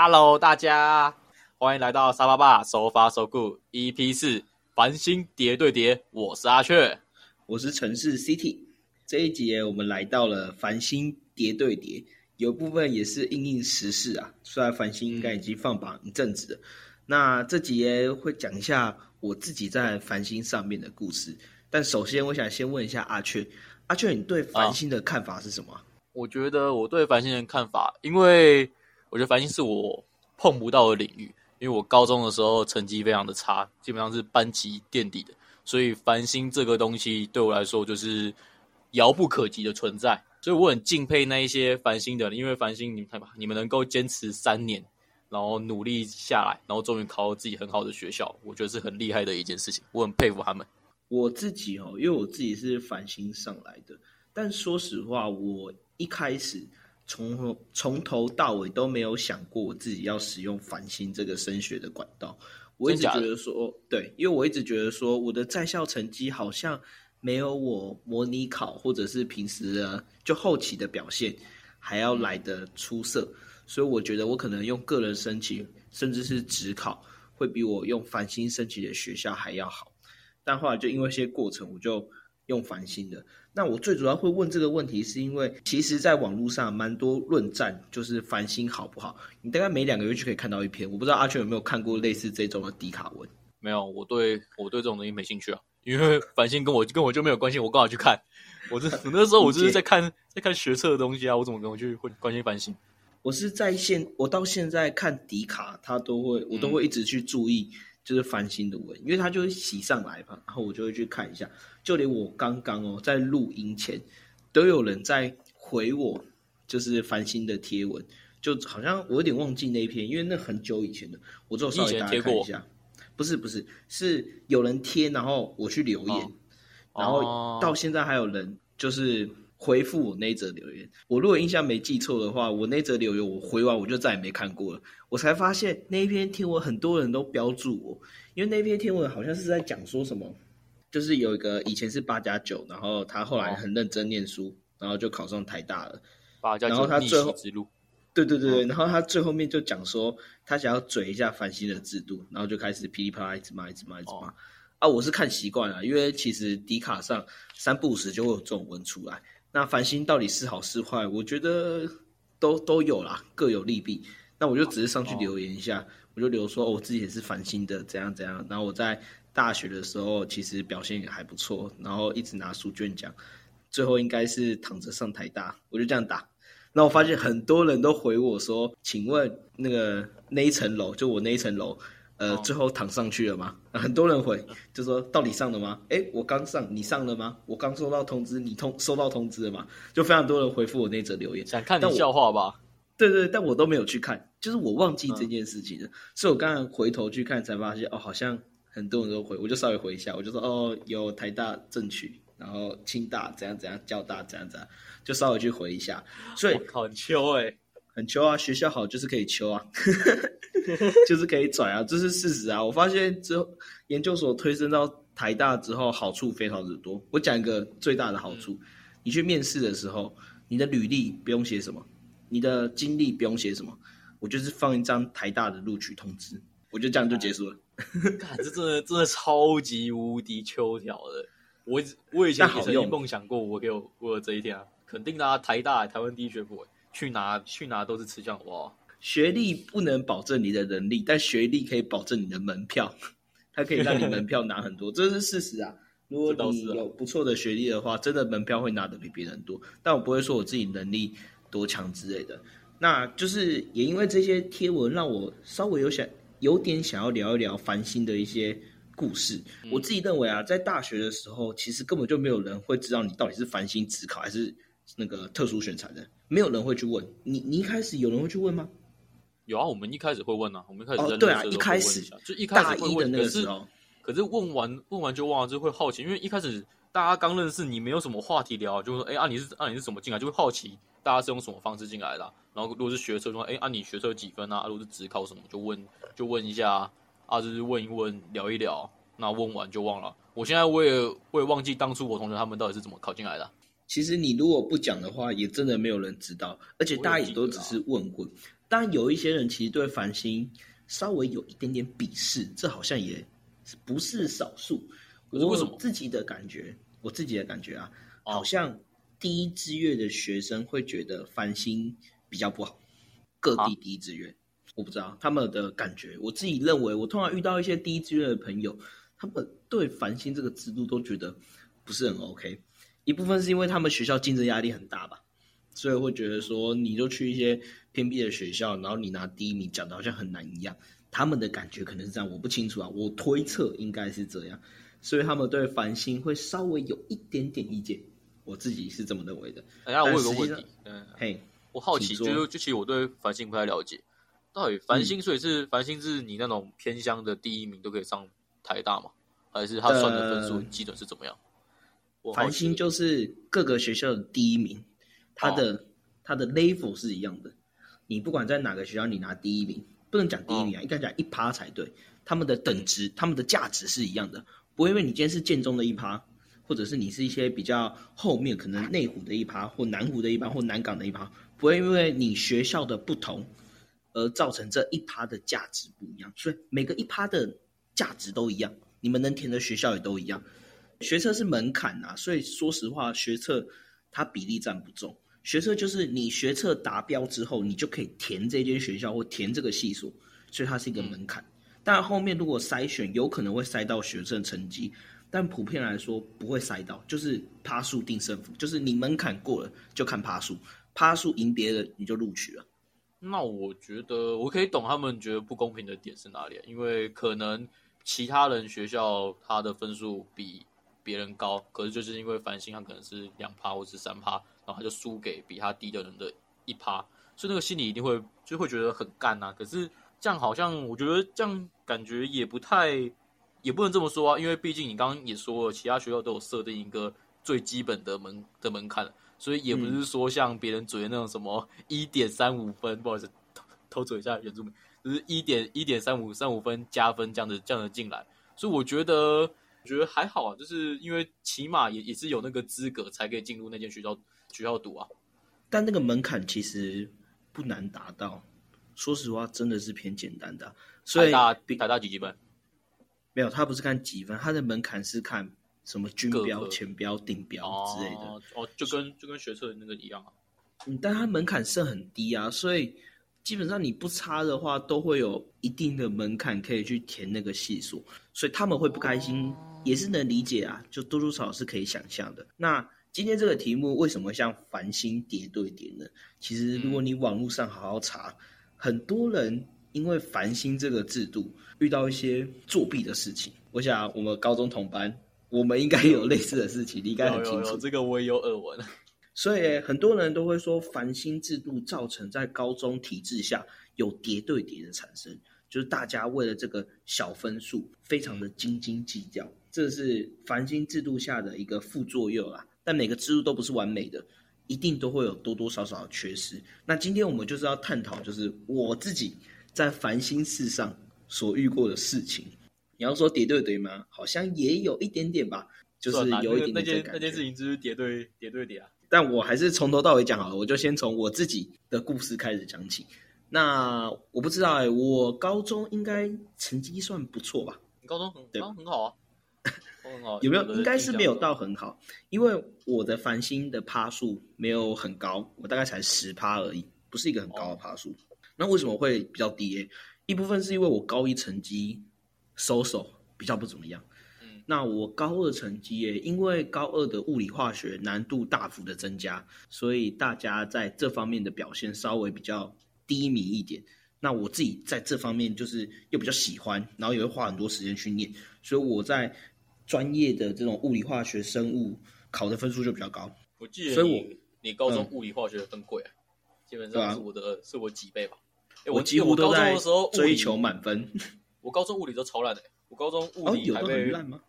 Hello，大家欢迎来到沙巴爸手法手顾 EP 四繁星叠对叠，我是阿雀，我是城市 City。这一集我们来到了繁星叠对叠，有部分也是应应时事啊。虽然繁星应该已经放榜一阵子了，那这集会讲一下我自己在繁星上面的故事。但首先，我想先问一下阿雀，阿雀，你对繁星的看法是什么？我觉得我对繁星的看法，因为我觉得繁星是我碰不到的领域，因为我高中的时候成绩非常的差，基本上是班级垫底的，所以繁星这个东西对我来说就是遥不可及的存在，所以我很敬佩那一些繁星的人，因为繁星你们看吧，你们能够坚持三年，然后努力下来，然后终于考到自己很好的学校，我觉得是很厉害的一件事情，我很佩服他们。我自己哦，因为我自己是繁星上来的，但说实话，我一开始从从头到尾都没有想过我自己要使用繁星这个升学的管道。我一直觉得说，对，因为我一直觉得说，我的在校成绩好像没有我模拟考或者是平时的就后期的表现还要来的出色，所以我觉得我可能用个人申请，甚至是职考，会比我用繁星申请的学校还要好。但后来就因为一些过程，我就用繁星的。那我最主要会问这个问题，是因为其实在网络上蛮多论战，就是繁星好不好？你大概每两个月就可以看到一篇。我不知道阿全有没有看过类似这种的迪卡文？没有，我对我对这种东西没兴趣啊，因为繁星跟我跟我就没有关系，我刚好去看。我这那时候我就是在看在看学测的东西啊，我怎么跟我去会关心繁星？我是在现我到现在看迪卡，他都会我都会一直去注意。就是翻新的文，因为它就会洗上来嘛，然后我就会去看一下。就连我刚刚哦，在录音前，都有人在回我，就是翻新的贴文，就好像我有点忘记那一篇，因为那很久以前的，我就稍微大家看一下。不是不是，是有人贴，然后我去留言，然后到现在还有人就是。回复我那则留言，我如果印象没记错的话，我那则留言我回完我就再也没看过了。我才发现那一篇天文很多人都标注我，因为那篇天文好像是在讲说什么，就是有一个以前是八加九，然后他后来很认真念书，然后就考上台大了。八加九，然后他最后之路，对对对对，然后他最后面就讲说他想要嘴一下繁星的制度，然后就开始噼里啪啦一直骂一直骂一直骂。啊，我是看习惯了，因为其实迪卡上三不五时就会有这种文出来。那繁星到底是好是坏？我觉得都都有啦，各有利弊。那我就只是上去留言一下，我就留说我自己也是繁星的，怎样怎样。然后我在大学的时候其实表现也还不错，然后一直拿书卷奖，最后应该是躺着上台大。我就这样打。那我发现很多人都回我说：“请问那个那一层楼，就我那一层楼。”呃，最后躺上去了吗？很多人回就说到底上了吗？哎，我刚上，你上了吗？我刚收到通知，你通收到通知了吗？就非常多人回复我那则留言，想看你笑话吧？对对，但我都没有去看，就是我忘记这件事情了。所以我刚刚回头去看，才发现哦，好像很多人都回，我就稍微回一下，我就说哦，有台大正取，然后清大怎样怎样，交大怎样怎样，就稍微去回一下。所以很秋哎，很秋啊，学校好就是可以秋啊。就是可以转啊，这是事实啊！我发现之后研究所推升到台大之后，好处非常的多。我讲一个最大的好处：你去面试的时候，你的履历不用写什么，你的经历不用写什么，我就是放一张台大的录取通知，我就这样就结束了。看，这真的真的超级无敌秋条的。我我以前也曾经梦想过，我有我有这一天啊！肯定啊，台大台湾第一学府，去哪去哪都是吃香哇。学历不能保证你的能力，但学历可以保证你的门票，它可以让你门票拿很多，这是事实啊。如果你有不错的学历的话，真的门票会拿的比别人多。但我不会说我自己能力多强之类的。那就是也因为这些贴文，让我稍微有想有点想要聊一聊繁星的一些故事。我自己认为啊，在大学的时候，其实根本就没有人会知道你到底是繁星职考还是那个特殊选材的，没有人会去问你。你一开始有人会去问吗？有啊，我们一开始会问啊，我们一开始哦，对啊，一开始就一开始会问，可是可是问完问完就忘了，就会好奇，因为一开始大家刚认识，你没有什么话题聊，就说哎啊你是啊你是怎么进来，就会好奇大家是用什么方式进来的。然后如果是学车，说哎啊你学车几分啊？如果是职考什么，就问就问一下啊，就是问一问聊一聊。那问完就忘了。我现在我也我也忘记当初我同学他们到底是怎么考进来的。其实你如果不讲的话，也真的没有人知道，而且大家也都只是问问。当然有一些人其实对繁星稍微有一点点鄙视，这好像也不是少数。可是为什么我自己的感觉，我自己的感觉啊，哦好像第一志愿的学生会觉得繁星比较不好，各啊地第一志愿，我不知道他们的感觉。我自己认为，我通常遇到一些第一志愿的朋友，他们对繁星这个制度都觉得不是很 OK。一部分是因为他们学校竞争压力很大吧，所以会觉得说，你就去一些偏僻的学校，然后你拿第一名，讲的好像很难一样。他们的感觉可能是这样，我不清楚啊，我推测应该是这样，所以他们对繁星会稍微有一点点意见。我自己是这么认为的。等一下我有个问题，嗯，嘿，我好奇，就是就其实我对繁星不太了解，到底繁嗯星所以是繁星是你那种偏乡的第一名都可以上台大吗？还是他算的分数呃基准是怎么样？我繁星就是各个学校的第一名，他的、他的 level 是一样的。你不管在哪个学校，你拿第一名，不能讲第一名啊，应该讲一趴才对。他们的等值、他们的价值是一样的，不会因为你今天是建中的一趴，或者是你是一些比较后面可能内湖的一趴，或南湖的一趴，或南港的一趴，不会因为你学校的不同而造成这一趴的价值不一样。所以每个一趴的价值都一样，你们能填的学校也都一样。学测是门槛啊，所以说实话，学测它比例占不重。学测就是你学测达标之后，你就可以填这间学校或填这个系所，所以它是一个门槛。当然后面如果筛选，有可能会筛到学生成绩，但普遍来说不会筛到，就是趴数定胜负，就是你门槛过了就看趴数，趴数赢别人你就录取了。那我觉得我可以懂他们觉得不公平的点是哪里啊，因为可能其他人学校他的分数比别人高，可是就是因为繁星他可能是两趴或是三趴，然后他就输给比他低的人的一趴，所以那个心里一定会就会觉得很干啊。可是这样好像我觉得这样感觉也不太，也不能这么说啊，因为毕竟你刚刚也说了，其他学校都有设定一个最基本的门的门槛，所以也不是说像别人嘴的那种什么一点三五分，不好意思，偷偷嘴一下原住民，就是一点一点三五三五分加分这样的这样的进来，所以我觉得我觉得还好啊，就是因为起码也也是有那个资格才可以进入那间学校学校读啊。但那个门槛其实不难达到，说实话真的是偏简单的啊、所以打打到几几分？没有，他不是看几分，他的门槛是看什么均标、前标、顶标之类的。哦哦，就跟就跟学测那个一样啊。嗯，但他门槛是很低啊，所以基本上你不差的话，都会有一定的门槛可以去填那个系数，所以他们会不开心，也是能理解啊，就多多少少是可以想象的。那今天这个题目为什么像繁星叠对叠呢？其实如果你网络上好好查，很多人因为繁星这个制度遇到一些作弊的事情。我想我们高中同班，我们应该有类似的事情，你应该很清楚有有有，。这个我也有耳闻。所以很多人都会说，繁星制度造成在高中体制下有叠对叠的产生，就是大家为了这个小分数非常的斤斤计较，这是繁星制度下的一个副作用啦。但每个制度都不是完美的，一定都会有多多少少的缺失。那今天我们就是要探讨，就是我自己在烦心事上所遇过的事情。你要说叠对对吗？好像也有一点点吧，就是有一点那个那件那件事情就是叠对叠对叠啊。但我还是从头到尾讲好了，我就先从我自己的故事开始讲起。那我不知道哎、我高中应该成绩算不错吧？你高中很对高中很好啊，很好。有没有？应该是没有到很好，因为我的繁星的趴数没有很高，我大概才十趴而已，不是一个很高的趴数。那为什么会比较低、欸？一部分是因为我高一成绩收手比较不怎么样。嗯那我高二成绩耶，因为高二的物理化学难度大幅的增加，所以大家在这方面的表现稍微比较低迷一点。那我自己在这方面就是又比较喜欢，然后也会花很多时间去念，所以我在专业的这种物理化学、生物考的分数就比较高。我记得所以你你高中嗯物理化学的分贵啊，基本上是我的是我几倍吧。欸我几乎都我高中在的时候追求满分。我高中物理都超烂的、我高中物理还被很烂吗？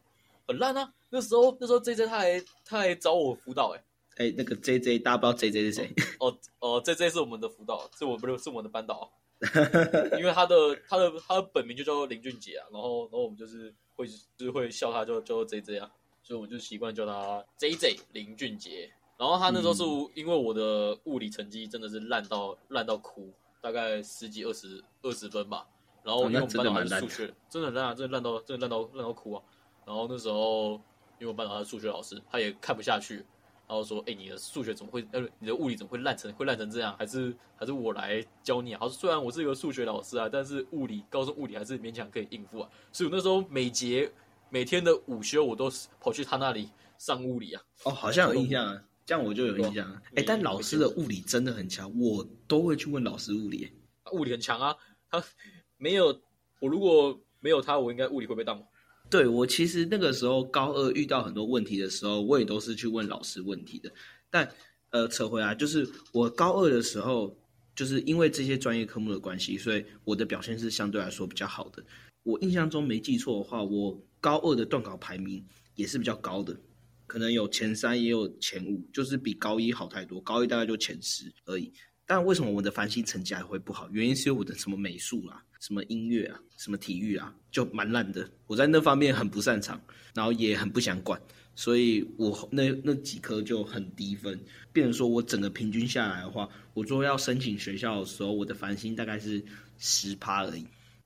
很烂啊！那时候那时候 J J 他还他还找我辅导哎、哎，那个 J J，大家不知道 J J 是谁？哦哦，J J 是我们的辅导，是我不是是我们的班导，因为他的他的他的本名就叫林俊杰啊，然后然后我们就是会就是会笑他叫叫做 J J 啊，所以我们就习惯叫他 J J 林俊杰。然后他那时候是因为我的物理成绩真的是烂到烂到哭，大概十几二十二十分吧。然后因为我们班是数学，真的很烂啊，真的烂到真的烂到烂到哭啊。然后那时候因为我班长他是数学老师，他也看不下去，然后说：“哎、你的数学怎么会呃，你的物理怎么会烂成会烂成这样？还是还是我来教你啊？”他说：“虽然我是一个数学老师啊，但是物理高中物理还是勉强可以应付啊。”所以我那时候每节每天的午休我都跑去他那里上物理啊。哦，好像有印象啊，这样我就有印象啊。哎，但老师的物理真的很强，我都会去问老师物理。他物理很强啊，他没有我如果没有他，我应该物理会被当。对我其实那个时候高二遇到很多问题的时候，我也都是去问老师问题的。但呃，扯回来就是我高二的时候，就是因为这些专业科目的关系，所以我的表现是相对来说比较好的。我印象中没记错的话，我高二的段考排名也是比较高的，可能有前三也有前五，就是比高一好太多。高一大概就前十而已。但为什么我的繁星成绩还会不好？原因是因为我的什么美术啦、什么音乐啊、什么体育啊，就蛮烂的。我在那方面很不擅长，然后也很不想管，所以我那那几科就很低分。变成说我整个平均下来的话，我最后要申请学校的时候，我的繁星大概是十趴而已，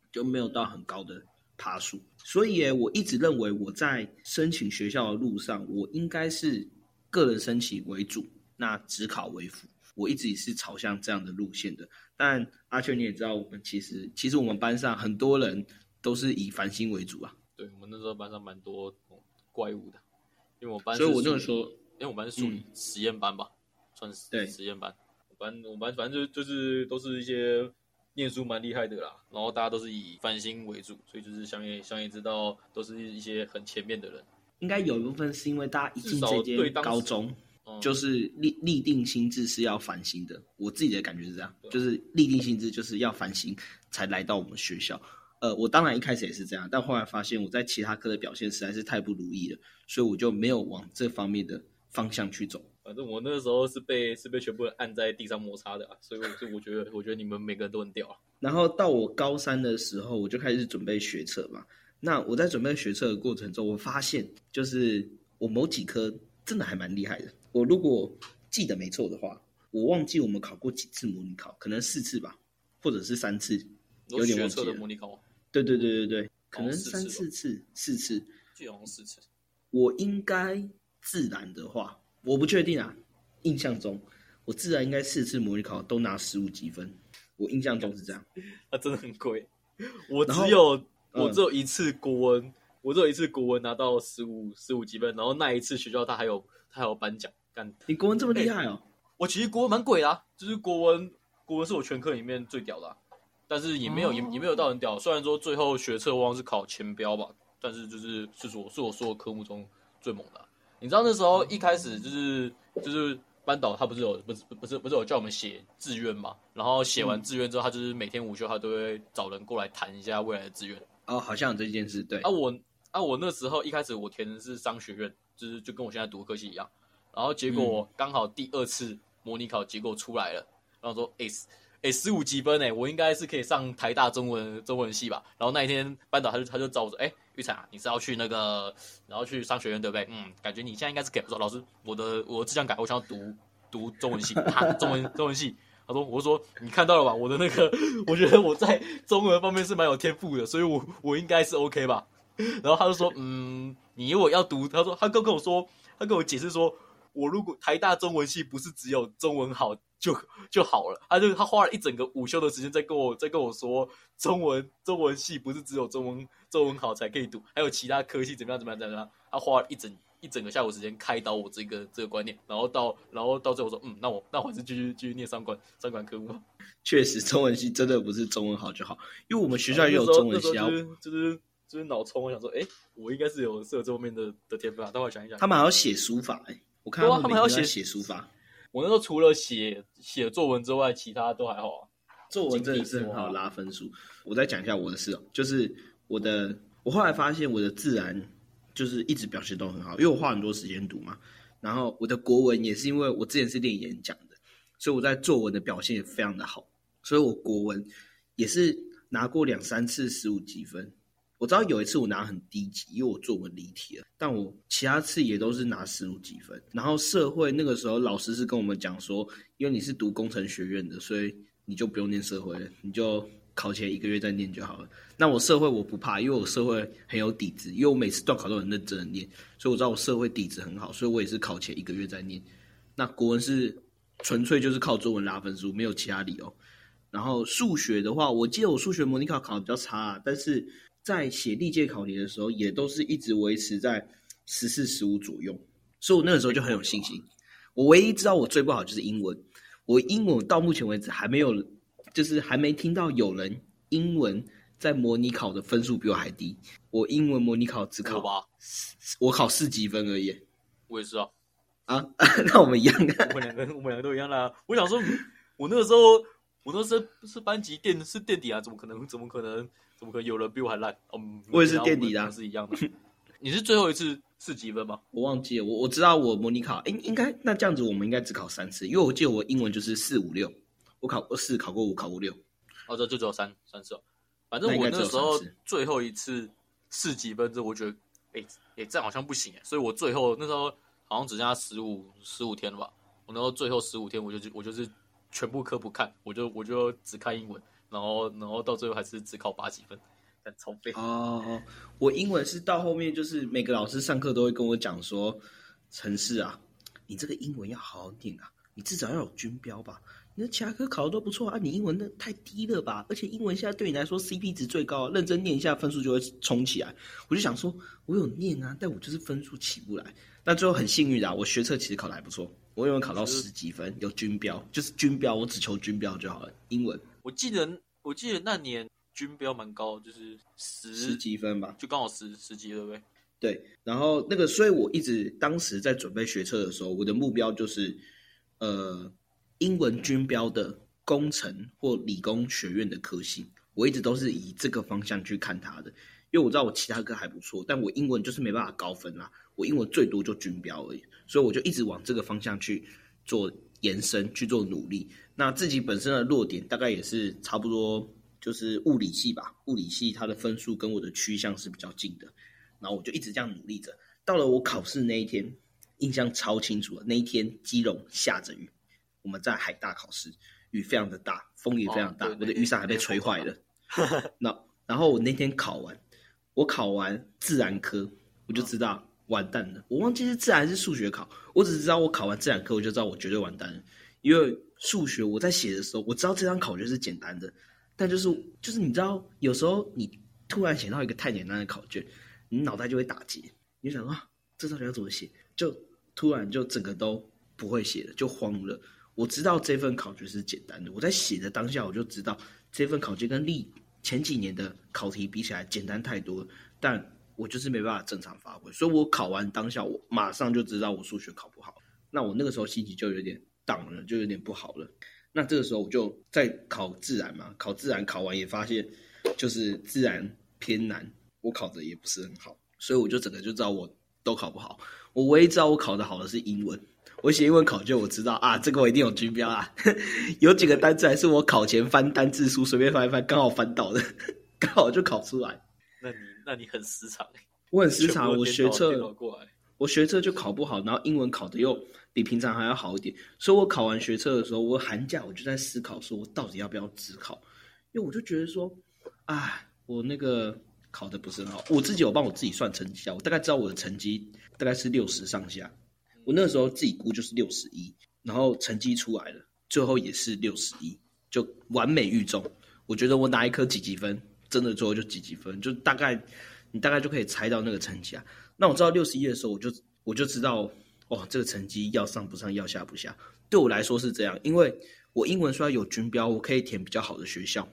就没有到很高的趴数。所以耶，我一直认为我在申请学校的路上，我应该是个人申请为主，那只考为辅。我一直也是朝向这样的路线的。但阿全你也知道，我们其实其实我们班上很多人都是以繁星为主啊。对我们那时候班上蛮多怪物的，因为我班所以我是数那个时候因为我们班是属于实验班吧，算是对实验班。我班我们班反正就就是都是一些念书蛮厉害的啦，然后大家都是以繁星为主，所以就是想也想也知道都是一些很前面的人。应该有一部分是因为大家一进这间高中，嗯，就是立立定心智是要反省的。我自己的感觉是这样，就是立定心智就是要反省才来到我们学校。呃，我当然一开始也是这样，但后来发现我在其他科的表现实在是太不如意了，所以我就没有往这方面的方向去走。反正我那个时候是被是被全部人按在地上摩擦的、啊，所以我就我觉得我觉得你们每个人都很屌啊。然后到我高三的时候，我就开始准备学测嘛。那我在准备学测的过程中，我发现就是我某几科真的还蛮厉害的。我如果记得没错的话，我忘记我们考过几次模拟考，可能四次吧，或者是三次。有点忘记了模拟考？对对对对对，可能三四次四次，四次。记得好四次。我应该自然的话，我不确定啊。印象中，我自然应该四次模拟考都拿十五积分，我印象中是这样。啊真的很贵。我只有嗯我只有一次国文，我只有一次国文拿到十五十五积分，然后那一次学校他还有他还有颁奖，干你国文这么厉害哦？我其实国文蛮鬼的、啊，就是国文国文是我全科里面最屌的啊、但是也没有、也哦也没有到很屌。虽然说最后学测忘了是考前标吧，但是就是是我是我所有科目中最猛的啊、你知道那时候一开始就是就是班导他不是有不是不是不是有叫我们写志愿嘛？然后写完志愿之后，他就是每天午休他都会找人过来谈一下未来的志愿。哦，好像有这件事，对。啊我啊我那时候一开始我填的是商学院，就是就跟我现在读的科系一样。然后结果刚好第二次模拟考结果出来了，然后说哎哎十五积分诶，我应该是可以上台大中文中文系吧。然后那一天班导他就他就找我说，诶玉产啊，你是要去那个然后去商学院对不对？嗯，感觉你现在应该是可以。我说老师，我的我的志向改，我想要读读中文系，哈，中文中文系。他说：“我说你看到了吧？我的那个，我觉得我在中文方面是蛮有天赋的，所以我我应该是 OK 吧。”然后他就说：“嗯，你如果要读，他说他跟跟我说，他跟我解释说，我如果台大中文系不是只有中文好就 就好了，他就他花了一整个午休的时间在跟我在跟我说，中文中文系不是只有中文中文好才可以读，还有其他科系怎么样怎么样怎么样。他花了一整一整个下午时间开导我这个这个观念，然后到然后到最后说，嗯，那我那我还是继续继续念商管商管科目。确实，中文系真的不是中文好就好，因为我们学校也有中文系啊就是就是就是脑充，我想说，哎、我应该是有是有这方面的的天分啊。待会想一想，他们还要写书法、欸，我看他们还要写写书法，我那时候除了写写作文之外，其他都还好啊。作文真的是很好拉分数。我再讲一下我的事哦，就是我的，我后来发现我的自然就是一直表现都很好，因为我花很多时间读嘛。然后我的国文也是因为我之前是练演讲的，所以我在作文的表现也非常的好，所以我国文也是拿过两三次十五积分。我知道有一次我拿很低级，因为我作文离题了，但我其他次也都是拿十五几分。然后社会那个时候老师是跟我们讲说，因为你是读工程学院的，所以你就不用念社会了，你就考前一个月再念就好了。那我社会我不怕，因为我社会很有底子，因为我每次段考都很认真的念，所以我知道我社会底子很好，所以我也是考前一个月再念。那国文是纯粹就是靠作文拉分数，没有其他理由。然后数学的话，我记得我数学模拟考考的比较差，但是在写历届考题的时候，也都是一直维持在十四、十五左右，所以我那个时候就很有信心。我唯一知道我最不好就是英文，我英文到目前为止还没有，就是还没听到有人英文在模拟考的分数比我还低。我英文模拟考只考吧，我考四级分而已。我也是啊，啊，那我们一样啊，我们两个我们两个都一样啦。我想说，我那个时候。我那时候是班级垫是垫底啊，怎么可能？怎么可能？怎么可能有人比我还烂？嗯，我也是垫底的，是一样的。你是最后一次四几分吗？我忘记了，我我知道我模拟考，应应该那这样子，我们应该只考三次，因为我记得我英文就是四五六，我考过四，考过五，考过六。哦，这就只有三三次哦。反正我那时候最后一次四几分，这我觉得，哎哎，这样好像不行哎，所以我最后那时候好像只剩下十五十五天了吧。我那时候最后十五天，我就我就是。全部科不看，我就我就只看英文，然后然后到最后还是只考八几分，但超废。哦，我英文是到后面就是每个老师上课都会跟我讲说，城市啊，你这个英文要好好念啊，你至少要有军标吧。你的其他科考的都不错啊，你英文那太低了吧？而且英文现在对你来说 CP 值最高，认真念一下分数就会冲起来。我就想说，我有念啊，但我就是分数起不来。但最后很幸运啊，我学测其实考的还不错。我有考到十几分，有军标，就是军标，我只求军标就好了。英文，我记得我记得那年军标蛮高，就是十十几分吧，就刚好十十几，对不对？对。然后那个，所以我一直当时在准备学测的时候，我的目标就是，呃，英文军标的工程或理工学院的科系，我一直都是以这个方向去看它的，因为我知道我其他科还不错，但我英文就是没办法高分啦。我英文最多就军标而已，所以我就一直往这个方向去做延伸，去做努力。那自己本身的弱点大概也是差不多，就是物理系吧。物理系它的分数跟我的趋向是比较近的，然后我就一直这样努力着。到了我考试那一天，印象超清楚的那一天，基隆下着雨，我们在海大考试，雨非常的大，风也非常大，我的雨伞还被吹坏了。那然后我那天考完，我考完自然科，我就知道。完蛋了！我忘记是自然还是数学考，我只知道我考完自然科，我就知道我绝对完蛋了。因为数学我在写的时候，我知道这张考卷是简单的，但就是就是你知道，有时候你突然写到一个太简单的考卷，你脑袋就会打结，你就想啊，这道题要怎么写？就突然就整个都不会写了，就慌了。我知道这份考卷是简单的，我在写的当下我就知道这份考卷跟历前几年的考题比起来简单太多，但。我就是没办法正常发挥，所以我考完当下，我马上就知道我数学考不好。那我那个时候心情就有点荡了，就有点不好了。那这个时候我就在考自然嘛，考自然考完也发现就是自然偏难，我考的也不是很好，所以我就整个就知道我都考不好。我唯一知道我考的好的是英文，我写英文考卷，我知道啊，这个我一定有军标啊。有几个单词还是我考前翻单字书，随便翻一翻，刚好翻到的，刚好就考出来。那你？那你很失常我很失常。我学测我学测就考不好，然后英文考的又比平常还要好一点，所以我考完学测的时候，我寒假我就在思考，说我到底要不要自考？因为我就觉得说，啊，我那个考的不是很好，我自己有帮我自己算成绩啊，我大概知道我的成绩大概是六十上下，我那个时候自己估就是六十一，然后成绩出来了，最后也是六十一，就完美预中。我觉得我拿一科几几分？真的最后就几几分，就大概你大概就可以猜到那个成绩啊。那我知道六十一的时候，我就我就知道哦，这个成绩要上不上，要下不下。对我来说是这样，因为我英文虽然有军标，我可以填比较好的学校，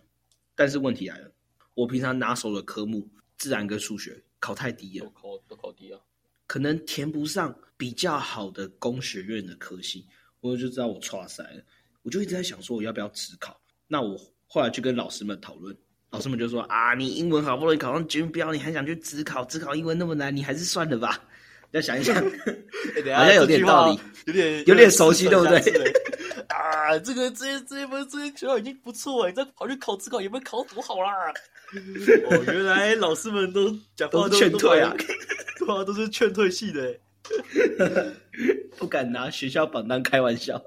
但是问题来了，我平常拿手的科目自然跟数学考太低了，都考都考低啊，可能填不上比较好的工学院的科系，我就知道我差赛了。我就一直在想说，我要不要只考？那我后来就跟老师们讨论。老师们就说啊，你英文好不容易考上军标，你还想去自考？自考英文那么难，你还是算了吧。要想一想，好像有点道理，有点有点熟悉，对不对？啊，这个这这些分这些学校已经不错了，你再跑去考自考，有没有考多好啦？哦，原来老师们都讲话都劝退啊，话都是劝退系的，不敢拿学校榜单开玩笑。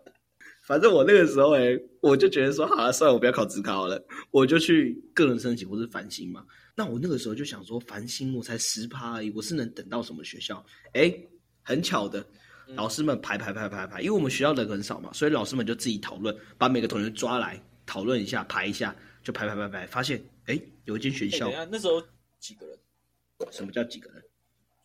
反正我那个时候哎、我就觉得说，好了，算了，我不要考职考了，我就去个人申请或是繁星嘛。那我那个时候就想说，繁星我才十趴而已，我是能等到什么学校？哎、很巧的，老师们排排排排排，因为我们学校人很少嘛，所以老师们就自己讨论，把每个同学抓来讨论一下，排一下，就排排排排，发现哎、有一间学哎校那时候几个人？什么叫几个人？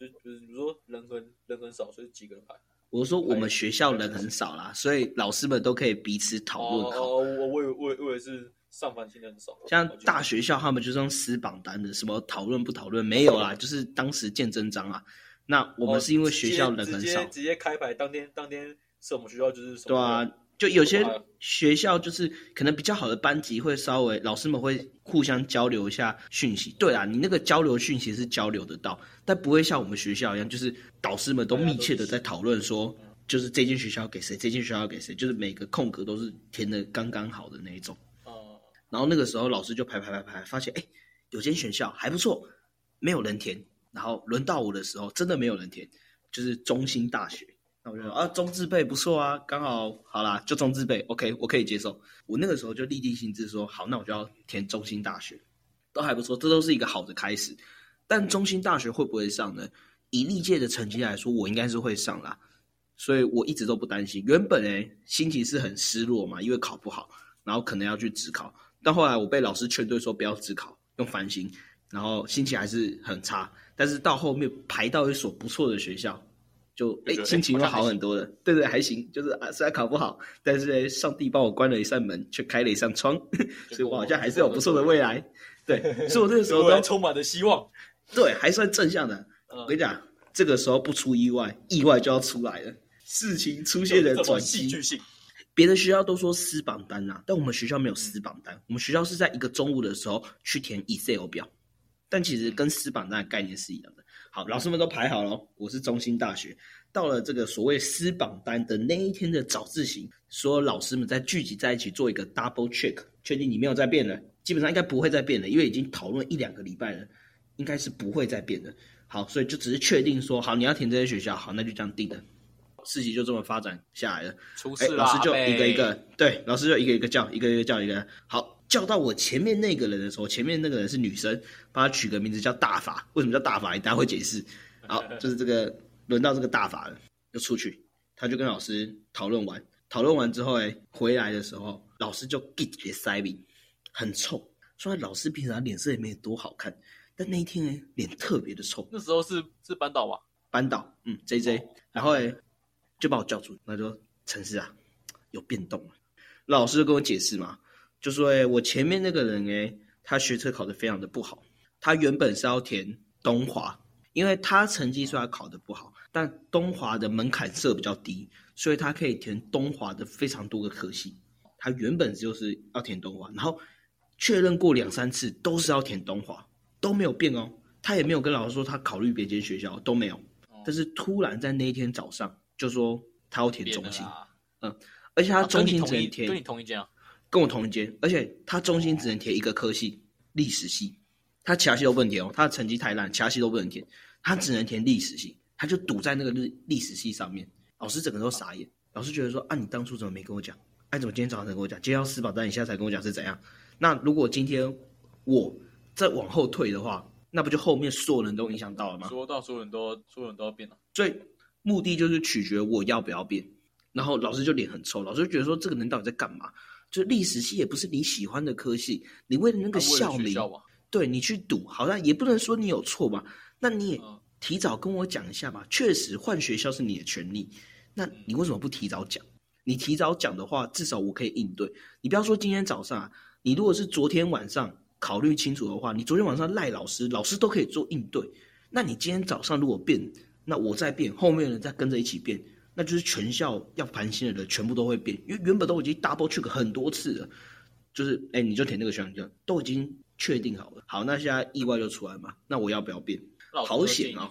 就就是比如说人很人很少，所以几个人排。我说我们学校人很少啦，所以老师们都可以彼此讨论好。哦，我我我我以为是上班听的很少。像大学校他们就是用撕榜单的，什么讨论不讨论没有啦，就是当时见真章啊。那我我们是因为学校人很少，直接开牌，当天当天是我们学校就是什么对啊，就有些学校就是可能比较好的班级会稍微老师们会互相交流一下讯息。对啊，你那个交流讯息是交流得到，但不会像我们学校一样，就是导师们都密切的在讨论说，就是这间学校给谁，这间学校给谁，就是每个空格都是填的刚刚好的那一种。哦，然后那个时候老师就排排排排，发现哎，有间学校还不错，没有人填。然后轮到我的时候，真的没有人填，就是中心大学。啊，中字辈不错啊，刚好好啦，就中字辈，OK，我可以接受。我那个时候就立定心智说，好，那我就要填中心大学，都还不错，这都是一个好的开始。但中心大学会不会上呢？以历届的成绩来说，我应该是会上啦，所以我一直都不担心。原本诶心情是很失落嘛，因为考不好，然后可能要去职考。但后来我被老师劝退说不要职考，用繁星，然后心情还是很差。但是到后面排到一所不错的学校，就哎心情又哎好很多了。对对，还行，就是啊虽然考不好，但是诶上帝帮我关了一扇门，却开了一扇窗，所以我好像还是有不错的未来。对，所以我那个时候 都充满了希望。对还算正向的。嗯我跟你讲，这个时候不出意外，意外就要出来了。事情出现了转机戏剧，性，别的学校都说撕榜单呐、但我们学校没有撕榜单。我们学校是在一个中午的时候去填 Excel 表，但其实跟撕榜单的概念是一样的。好，老师们都排好了，我是中心大学。到了这个所谓撕榜单的那一天的早自习，所有老师们在聚集在一起做一个 double check，确定你没有再变了，基本上应该不会再变了，因为已经讨论一两个礼拜了，应该是不会再变的。好，所以就只是确定说，好，你要填这些学校，好，那就这样定了。事情就这么发展下来了。哎，出事了，老师就一个一个，对，老师就一个一个叫，一个一个叫，一个好叫到我前面那个人的时候，前面那个人是女生，帮她取个名字叫大法。为什么叫大法？大家会解释。好，就是这个轮到这个大法了，就出去，他就跟老师讨论完，讨论完之后，哎，回来的时候，老师就给直接塞饼，很臭。虽然老师平常脸色也没有多好看，但那一天哎，脸特别的臭。那时候是是班导吧？班导，嗯，J J，然后诶就把我叫住，那就说陈师啊，有变动了。老师就跟我解释嘛，就说诶我前面那个人诶他学车考得非常的不好，他原本是要填东华，因为他成绩虽然考得不好，但东华的门槛设比较低，所以他可以填东华的非常多个科系。他原本就是要填东华，然后确认过两三次都是要填东华，都没有变哦。他也没有跟老师说他考虑别间学校，都没有。但是突然在那一天早上就说他要填中心，嗯。而且他啊中心这一只能填跟你同一间啊？跟我同一间，而且他中心只能填一个科系，历史系，他其他系都不能填哦，他的成绩太烂，其他系都不能填，他只能填历史系，他就堵在那个历历史系上面。老师整个都傻眼，老师觉得说啊，你当初怎么没跟我讲？哎、啊，怎么今天早上才跟我讲？今天要撕保单，你现在才跟我讲是怎样？那如果今天我再往后退的话，那不就后面所有人都影响到了吗？说到所有人都所有人都要变了。所以目的就是取决我要不要变。然后老师就脸很臭，老师就觉得说这个人到底在干嘛？就历史系也不是你喜欢的科系，你为了那个校名，学校，对你去赌，好像也不能说你有错吧？那你也嗯提早跟我讲一下吧。确实换学校是你的权利，那你为什么不提早讲？你提早讲的话，至少我可以应对。你不要说今天早上啊，你如果是昨天晚上考虑清楚的话，你昨天晚上赖老师，老师都可以做应对。那你今天早上如果变，那我再变，后面的人再跟着一起变，那就是全校要盘心的人全部都会变，因为原本都已经 double check 很多次了，就是哎，你就填那个学校，你就都已经确定好了。好，那现在意外就出来嘛，那我要不要变？好险啊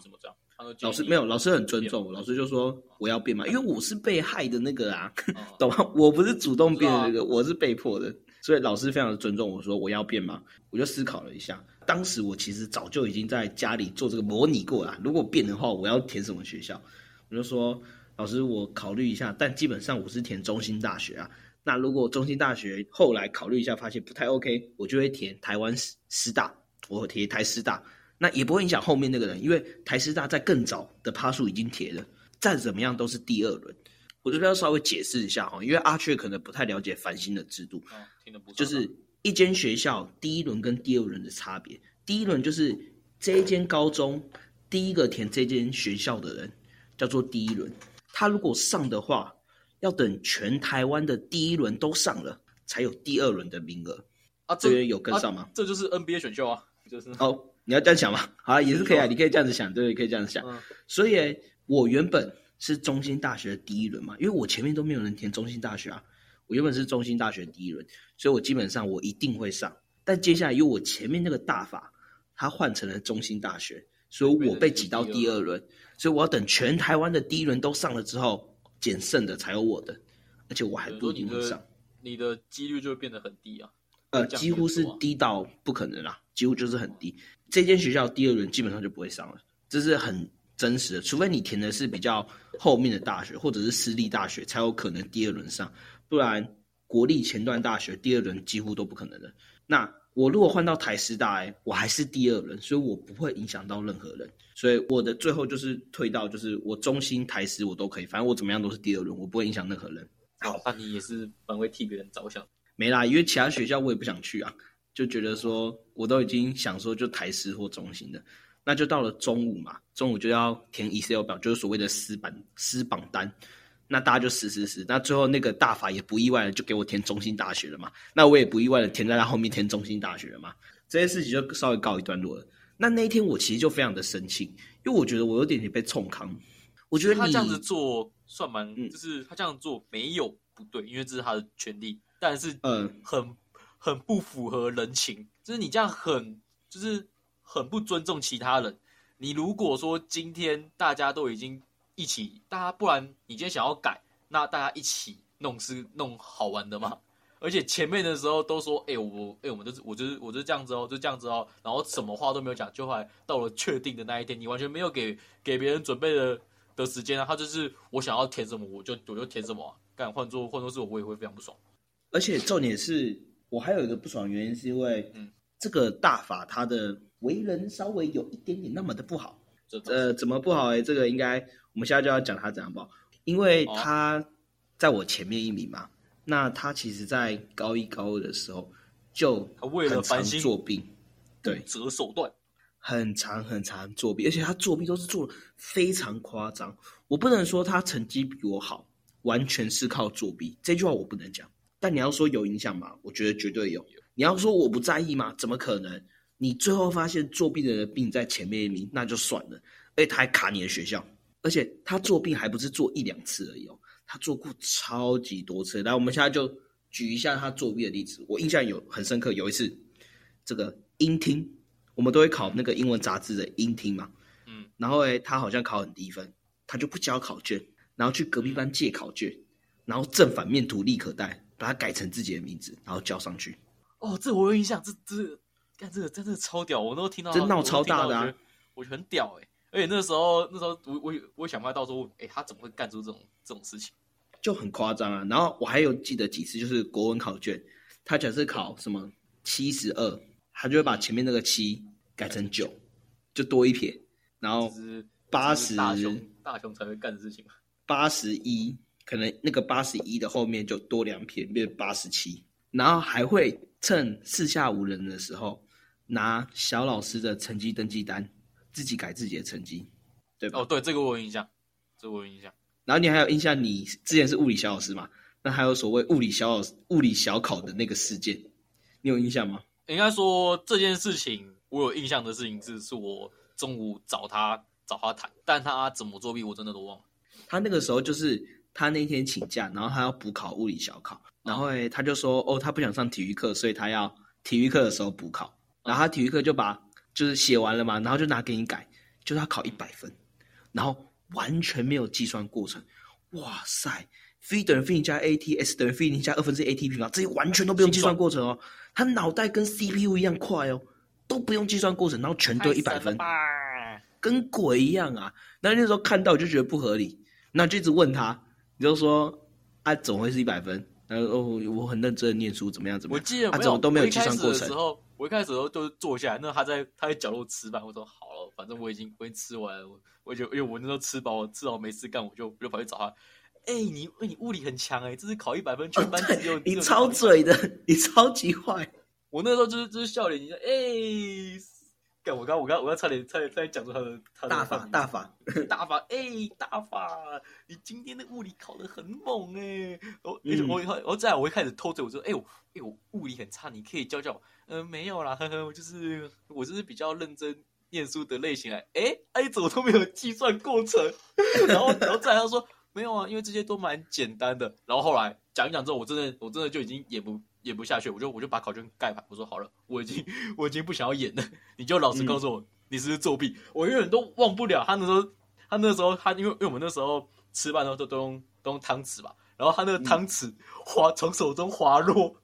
老师没有，老师很尊重我，老师就说我要变嘛，因为我是被害的那个啊，哦 懂吗？我不是主动变的那我个，我是被迫的，所以老师非常的尊重我说我要变嘛，我就思考了一下，当时我其实早就已经在家里做这个模拟过了，如果变的话，我要填什么学校？我就说老师我考虑一下，但基本上我是填中兴大学啊。那如果中兴大学后来考虑一下，发现不太 OK，我就会填台湾师师大，我填台师大，那也不会影响后面那个人，因为台师大在更早的趴数已经填了，再怎么样都是第二轮。我这边要稍微解释一下哈，因为阿雀可能不太了解繁星的制度，听得不就是一间学校第一轮跟第二轮的差别。第一轮就是这一间高中第一个填这间学校的人叫做第一轮，他如果上的话。要等全台湾的第一轮都上了，才有第二轮的名额啊！这边有跟上吗？这就是 NBA 选秀啊，就是哦，你要这样想吗？好，也是可以啊，你可以这样子想，对，可以这样子想。所以，我原本是中心大学的第一轮嘛，因为我前面都没有人填中心大学啊，我原本是中心大学第一轮，所以我基本上我一定会上。但接下来，因为我前面那个大法，他换成了中心大学，所以我被挤到第二轮，所以我要等全台湾的第一轮都上了之后。减剩的才有我的，而且我还不一定会上，你的几率就会变得很低啊。呃，几乎是低到不可能啦，几乎就是很低。这间学校第二轮基本上就不会上了，这是很真实的。除非你填的是比较后面的大学或者是私立大学，才有可能第二轮上，不然国立前段大学第二轮几乎都不可能的。那我如果换到台师大，我还是第二轮，所以我不会影响到任何人。所以我的最后就是退到，就是我中心台师我都可以，反正我怎么样都是第二轮，我不会影响任何人。好，那你也是蛮会替别人着想。没啦，因为其他学校我也不想去啊，就觉得说我都已经想说就台师或中心的，那就到了中午嘛，中午就要填 Excel 表，就是所谓的私榜私榜单，那大家就死死死，那最后那个大法也不意外的就给我填中心大学了嘛，那我也不意外的填在他后面填中心大学了嘛，这些事情就稍微告一段落了。那那一天我其实就非常的生气，因为我觉得我有点点被冲康。我觉得他这样子做算蛮，就是他这样做没有不对，因为这是他的权利，但是嗯，很很不符合人情，就是你这样很就是很不尊重其他人。你如果说今天大家都已经一起，大家不然你今天想要改，那大家一起弄是弄好玩的嘛？而且前面的时候都说，哎，我，哎，我们就是，我就是，我就是这样子哦，就这样子哦，然后什么话都没有讲，就来到了确定的那一天，你完全没有给给别人准备的的时间啊，他就是我想要填什么，我就我就填什么，干换做换做是我，我也会非常不爽。而且重点是我还有一个不爽原因，是因为，嗯，这个大法他的为人稍微有一点点那么的不好，呃，怎么不好？哎，这个应该我们现在就要讲他怎样报，因为他在我前面一名嘛。那他其实，在高一高二的时候，就为了翻新作弊，对，折手段，很长很长作弊，而且他作弊都是做的非常夸张。我不能说他成绩比我好，完全是靠作弊，这句话我不能讲。但你要说有影响吗？我觉得绝对有。你要说我不在意吗？怎么可能？你最后发现作弊的人并在前面一名，那就算了。而且他还卡你的学校，而且他作弊还不是做一两次而已哦。他做过超级多次，来，我们现在就举一下他作弊的例子。我印象有很深刻，有一次，这个英听，我们都会考那个英文杂志的英听嘛，嗯，然后诶，他好像考很低分，他就不交考卷，然后去隔壁班借考卷，然后正反面图立可带，把它改成自己的名字，然后交上去。哦，这我有印象，这这干这个真的超屌，我都听到，真闹超大的，我觉得很屌哎。而且那时候，那时候我我我想不到说，哎，他怎么会干出这种这种事情？就很夸张啊！然后我还有记得几次，就是国文考卷，他假设考什么七十二，他就会把前面那个七改成九，就多一撇。然后八十大雄大雄才会干的事情八十一可能那个八十一的后面就多两撇，变八十七。然后还会趁四下无人的时候，拿小老师的成绩登记单。自己改自己的成绩，对吧？哦，对，这个我有印象，这个我有印象。然后你还有印象，你之前是物理小老师嘛？那还有所谓物理小老物理小考的那个事件，你有印象吗？应该说这件事情，我有印象的事情是，是我中午找他找他谈，但他怎么作弊，我真的都忘了。他那个时候就是他那天请假，然后他要补考物理小考，然后他就说，哦，他不想上体育课，所以他要体育课的时候补考，然后他体育课就把。就是写完了嘛，然后就拿给你改，就是他考一百分，然后完全没有计算过程。哇塞，v 等于 v 加 at，s 等于 v 零加二分之 at 平方，这些完全都不用计算过程哦。他脑袋跟 CPU 一样快哦，都不用计算过程，然后全对一百分，跟鬼一样啊！那那时候看到就觉得不合理，那就一直问他，你就说啊，怎么会是一百分？然后哦，我很认真的念书，怎么样怎么样？我记得他怎么都没有计算过程我一开始的时候就是坐下来，那他在他在角落吃饭，我说好了，反正我已经我已经吃完了，我我就因为我那时候吃饱，吃饱没事干，我就我就跑去找他。哎、你你物理很强哎、这次考一百分，全班只有、哦你超嘴的，你超级坏。我那时候就是就是笑脸你说，哎、干我刚我刚我刚差点差点差点讲出他的他的大法大法法，大法，哎、大法，你今天的物理考得很猛哎、我、嗯。我我我再来我一开始偷嘴，我说，哎、我哎、我物理很差，你可以教教我。嗯、没有啦，呵呵，我就是我就是比较认真念书的类型哎，哎、哎，怎么都没有计算过程，然后然后再来他说没有啊，因为这些都蛮简单的。然后后来讲一讲之后，我真的我真的就已经也不演不下去，我就我就把考卷盖牌，我说好了，我已经 我已经不想要演了，你就老实告诉我、你是不是作弊。我永远都忘不了他那时候，他那时候他因为因为我们那时候吃饭的时候都都用都用汤匙吧，然后他那个汤匙滑从手中滑落。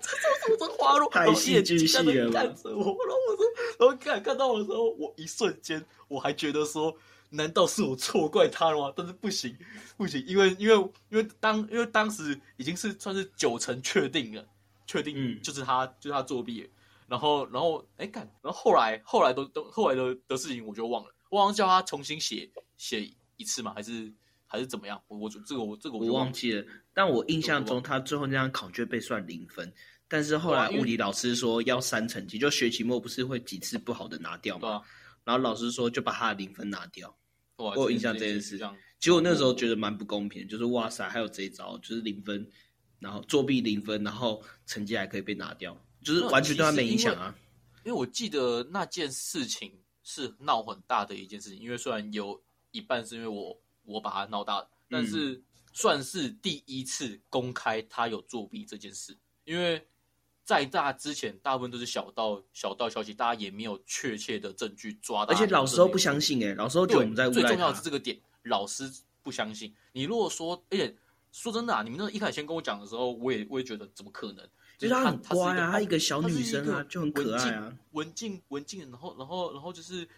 从手中滑落，太戏剧性了看着我，然后我说，然后看看到我的时候，我一瞬间我还觉得说，难道是我错怪他了吗？但是不行，不行，因为因为因为当因为当时已经是算是九成确定了，确定嗯。就是他、就是他作弊，然后然后哎干，然后后来后来都都后来的的事情我就忘了，我好像叫他重新写写一次嘛，还是还是怎么样？我我这个我这个我我忘记了，但我印象中他最后那张考卷被算零分，但是后来物理老师说要删成绩，就学期末不是会几次不好的拿掉嘛，啊，然后老师说就把他的零分拿掉。哇我有印象这件事这样结果那时候觉得蛮不公平，就是哇塞，还有这一招，就是零分，然后作弊零分，然后成绩还可以被拿掉，就是完全对他没影响啊。因为我记得那件事情是闹很大的一件事情，因为虽然有一半是因为我我把它闹大，但是算是第一次公开他有作弊这件事。因为在大之前，大部分都是小道小道消息，大家也没有确切的证据抓到。而且老师都不相信哎、老师都觉得我们在诬赖最重要的是。这个点，老师不相信。你如果说，而且说真的啊，你们那一开始先跟我讲的时候，我也我也觉得怎么可能？就是他很她乖啊，她她一个小女生啊，就很可爱啊。文静文静，然后然后然后就是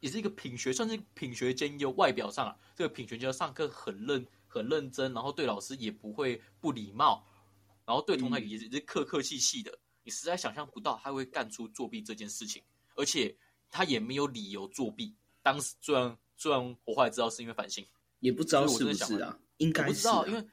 也是一个品学，算是品学兼优。外表上啊，这个品学兼优，上课很认很认真，然后对老师也不会不礼貌，然后对同台也是客客气气的。你实在想象不到他会干出作弊这件事情，而且他也没有理由作弊。当时虽然虽然我后来知道是因为反省，也不知道是不是啊？应该是、不知道，啊，因为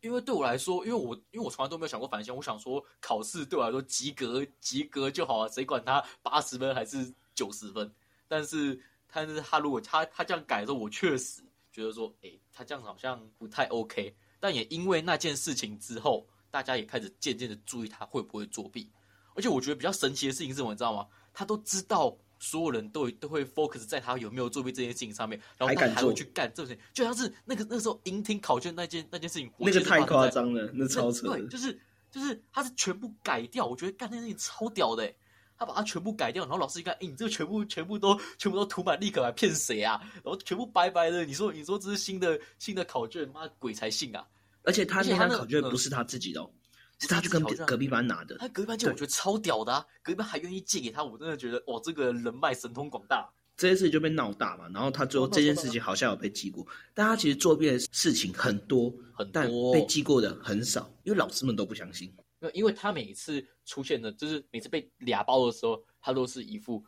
因为对我来说，因为我因为我从来都没有想过反省，我想说考试对我来说及格及格就好啊，谁管他八十分还是九十分？但是但是他如果他他这样改的时候，我确实觉得说，诶，他这样好像不太 OK。但也因为那件事情之后，大家也开始渐渐的注意他会不会作弊。而且我觉得比较神奇的事情是什么，你知道吗？他都知道所有人都都会 focus 在他有没有作弊这件事情上面，然后他还会去干这件事情，就像是那个那时候英听考卷那件那件事情，那个太夸张了，那超扯对，就是就是他是全部改掉，我觉得干那件事情超屌的欸，他把它全部改掉，然后老师一看，哎、你这个全部全部都全部都涂满立可白，骗谁啊？然后全部白白的，你说你说这是新的新的考卷，妈鬼才信啊！而且他那那张考卷嗯不是他自己的、哦，是他他去跟隔壁班拿的。他隔壁班借我觉得超屌的啊，隔壁班还愿意借给他，我真的觉得哇，这个人脉神通广大。这件事情就被闹大嘛，然后他最后这件事情好像有被记过，但他其实作弊的事情很多，很但多被记过的很少，因为老师们都不相信。因为他每一次出现的，就是每次被俩包的时候，他都是一副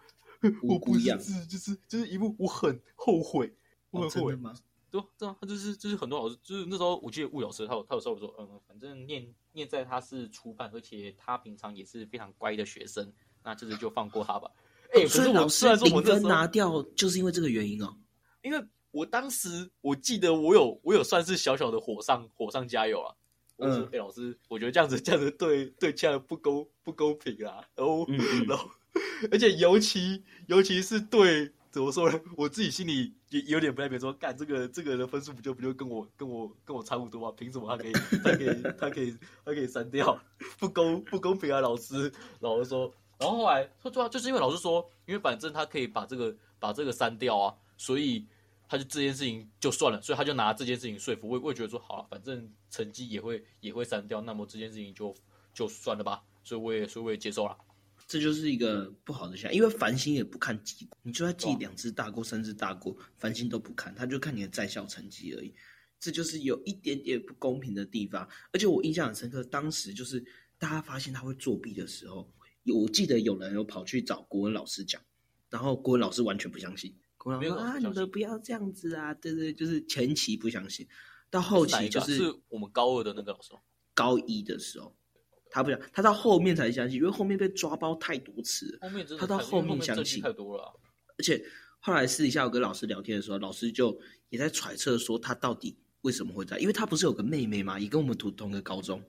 无辜样是就是就是一副我很后悔，我哦，很后悔。吗？对啊，对啊，他就是就是很多老师，就是那时候我记得物理老师他有他有稍微说，嗯，反正念念在他是初班，而且他平常也是非常乖的学生，那这次就放过他吧。哎、所以老师虽然说我零分那时候拿掉，就是因为这个原因哦。因为我当时我记得我有我有算是小小的火上火上加油啊。我说：“嗯哎、老师，我觉得这样子这样子对对其他人不公不公平啊。然后、嗯嗯然后 而且尤其尤其是对怎么说呢？我自己心里也有点不太平，说干这个这个人的分数不就不就跟我跟我跟我差不多吗？凭什么他可以他可以他可以他可以删掉？不公不公平啊！老师老师说，然后后来说对啊，就是因为老师说，因为反正他可以把这个把这个删掉啊，所以他就这件事情就算了，所以他就拿这件事情说服我，我也觉得说好了，反正成绩也会也会删掉，那么这件事情就就算了吧，所以我也所以我也接受了。这就是一个不好的现象，因为繁星也不看绩，你就算记两只大过、三只大过，繁星都不看，他就看你的在校成绩而已。这就是有一点点不公平的地方。而且我印象很深刻，当时就是大家发现他会作弊的时候，我记得有人有跑去找国文老师讲，然后国文老师完全不相信，国文老师说啊，你们不要这样子啊，对对，就是前期不相信，到后期就是是我们高二的那个老师，高一的时候。他不想，他到后面才相信，因为后面被抓包太多次，后面他到后面相信太多了。而且后来私底下我跟老师聊天的时候，老师就也在揣测说他到底为什么会在，因为他不是有个妹妹嘛，也跟我们读同个高中，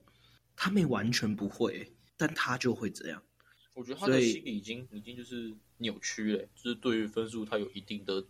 他妹完全不会，但他就会这样。我觉得他的心理已经已经就是扭曲了，就是对于分数他有一定的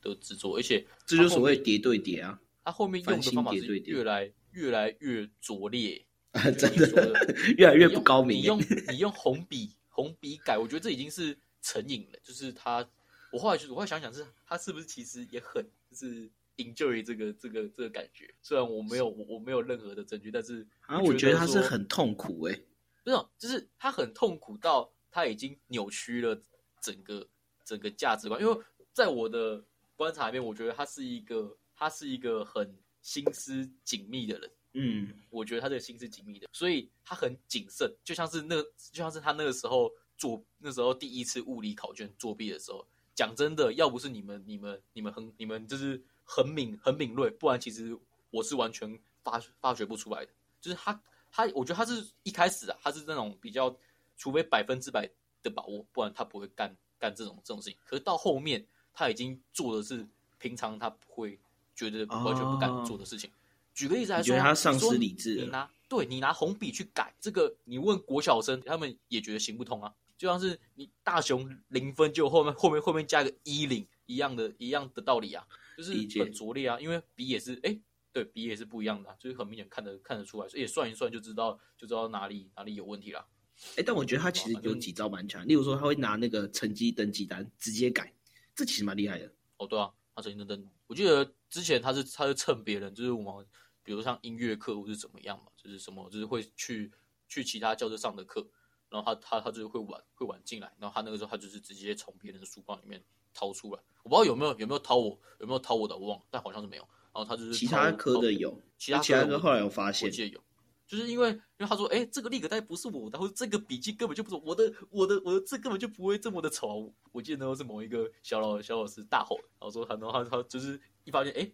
的执着，而且这就所谓叠对叠啊，他后面用的方法是越来越来越拙劣。真的 越来越不高明。你用你用红笔红笔改，我觉得这已经是成瘾了。就是他，我后来就我会想想，是他是不是其实也很就是 enjoy 这个这个这个感觉。虽然我没有我我没有任何的证据，但是啊，我觉得他是很痛苦哎，不是，就是他很痛苦到他已经扭曲了整个整个价值观。因为在我的观察里面，我觉得他是一个他是一个很心思紧密的人。嗯，我觉得他这个心是紧密的，所以他很谨慎，就像是那，就像是他那个时候做那时候第一次物理考卷作弊的时候。讲真的，要不是你们、你们、你们很、你们就是很敏、很敏锐，不然其实我是完全发发掘不出来的。就是他，他，我觉得他是一开始啊，他是那种比较，除非百分之百的把握，不然他不会干干这种这种事情。可是到后面，他已经做的是平常他不会觉得完全不敢做的事情。举个例子来说，他丧失理智。你拿对你拿红笔去改这个，你问国小生，他们也觉得行不通啊。就像是你大雄零分，就后面后面后面加个一零一样的一样的道理啊，就是很拙劣啊。因为笔也是哎，对笔也是不一样的，就是很明显看得看得出来，所以算一算就知道就知道哪里哪里有问题了。哎，但我觉得他其实有几招蛮强，例如说他会拿那个成绩登记单直接改，这其实蛮厉害的。哦，对啊，他成绩登登，我记得之前他是他是蹭别人，就是我们。比如像音乐课或是怎么样嘛，就是什么，就是会去去其他教室上的课，然后他他他就是会晚会晚进来，然后他那个时候他就是直接从别人的书包里面掏出来，我不知道有没有有没有掏我有没有掏我的，我忘了，但好像是没有。然后他就是其他科的有，其他其他科后来有发现，我记得有，就是因为因为他说，哎，这个立可带不是我的，或者这个笔记根本就不是我的，我的我的这根本就不会这么的丑。我记得那时候是某一个小老小老师大吼，然后说他，然后他他就是一发现，哎。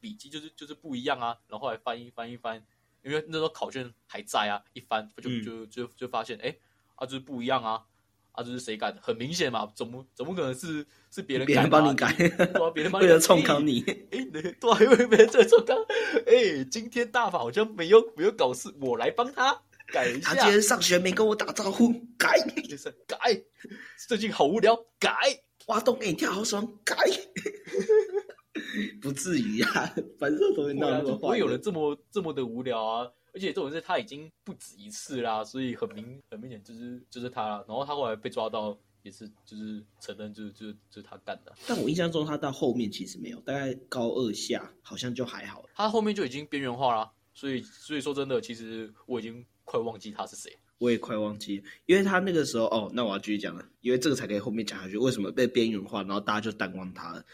笔记就是就是不一样啊，然后后来翻一翻一翻，因为那时候考卷还在啊，一翻就就就就发现，哎，啊就是不一样啊，啊这是谁改的？很明显嘛，怎么怎么可能是是别人别人帮你改？对啊，别人帮你 为了冲康你，哎，对啊，因为别人在冲康，哎，今天大法好像没有没有搞事，我来帮他改一下。他今天上学没跟我打招呼，改，改，最近好无聊，改，挖洞给你跳好爽，改。不至于啊，反正都会闹那么不会有人这么这么的无聊啊！而且这种事他已经不止一次啦，所以很明很明显就是就是他。然后他后来被抓到，也是就是承认就是就是就是他干的。但我印象中他到后面其实没有，大概高二下好像就还好了。他后面就已经边缘化了，所以所以说真的，其实我已经快忘记他是谁。我也快忘记，因为他那个时候哦，那我要继续讲了，因为这个才可以后面讲下去。为什么被边缘化，然后大家就淡忘他了。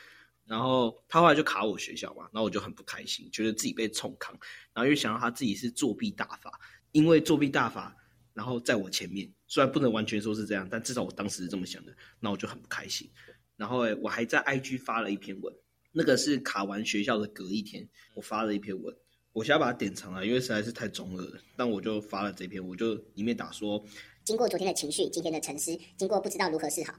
然后他后来就卡我学校嘛，然后我就很不开心，觉得自己被冲康，然后又想到他自己是作弊大法，因为作弊大法，然后在我前面，虽然不能完全说是这样，但至少我当时是这么想的，那我就很不开心。然后我还在 IG 发了一篇文，那个是卡完学校的隔一天，我发了一篇文，我现在把它典藏了，因为实在是太中二了，但我就发了这篇，我就里面打说，经过昨天的情绪，今天的沉思，经过不知道如何是好。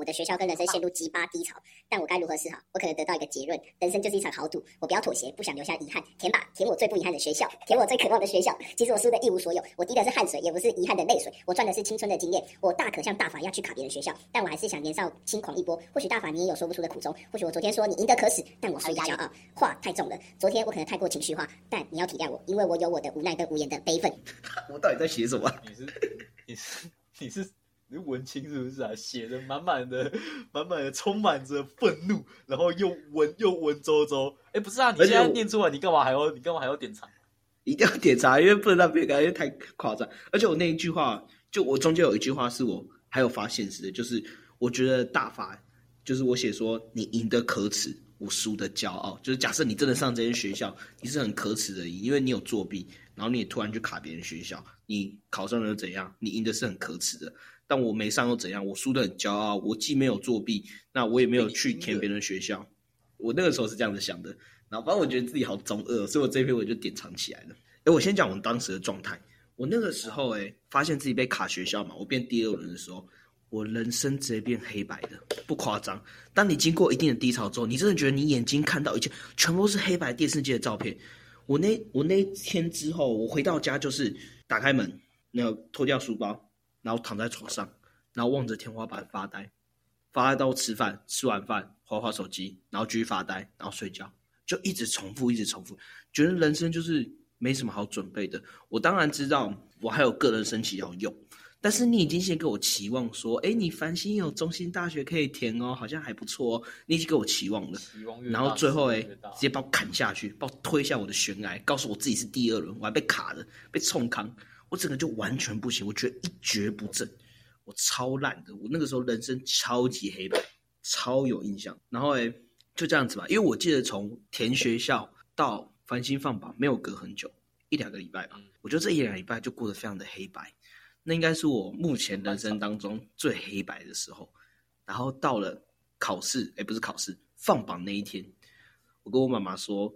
我的学校跟人生陷入鸡巴低潮，但我该如何是好？我可能得到一个结论：人生就是一场豪赌，我不要妥协，不想留下遗憾，填吧，填我最不遗憾的学校，填我最渴望的学校。其实我输的一无所有，我滴的是汗水，也不是遗憾的泪水，我赚的是青春的经验。我大可像大法一样去卡别人学校，但我还是想年少轻狂一波。或许大法你也有说不出的苦衷，或许我昨天说你赢得可耻，但我说骄傲，话太重了。昨天我可能太过情绪化，但你要体谅我，因为我有我的无奈跟无言的悲愤。我到底在写什么？你是你是你是。你文青是不是啊？写的满满的、满满的，充满着愤怒，然后又文又文绉绉。哎，不是啊，你现在念出来，你干嘛还要？你干嘛还要点茶？一定要点茶，因为不能让别人感觉太夸张。而且我那一句话，就我中间有一句话是我还有发现实的，就是我觉得大法就是我写说你赢得可耻，我输的骄傲。就是假设你真的上这间学校，你是很可耻的，因为你有作弊，然后你也突然去卡别人学校，你考上了又怎样？你赢的是很可耻的。但我没上又怎样？我输的很骄傲，我既没有作弊，那我也没有去填别人学校。我那个时候是这样子想的，然后反正我觉得自己好中二，所以我这篇我就典藏起来了。哎，我先讲我们当时的状态。我那个时候哎，发现自己被卡学校嘛，我变第二轮的时候，我人生直接变黑白的，不夸张。当你经过一定的低潮之后，你真的觉得你眼睛看到一切全部是黑白电视机的照片。我那我那天之后，我回到家就是打开门，然后脱掉书包。然后躺在床上，然后望着天花板发呆，发呆到吃饭，吃完饭划划手机，然后继续发呆，然后睡觉，就一直重复，一直重复，觉得人生就是没什么好准备的。我当然知道我还有个人申请要用，但是你已经先给我期望说，哎，你繁星有中心大学可以填哦，好像还不错哦，你已经给我期望了。然后最后哎，直接把我砍下去，把我推下我的悬崖，告诉我自己是第二轮，我还被卡了，被冲康。我整个就完全不行，我觉得一蹶不振，我超烂的。我那个时候人生超级黑白，超有印象。然后诶，就这样子吧，因为我记得从填学校到繁星放榜没有隔很久，一两个礼拜吧。我觉得这一两个礼拜就过得非常的黑白，那应该是我目前人生当中最黑白的时候。然后到了考试，哎，不是考试，放榜那一天，我跟我妈妈说，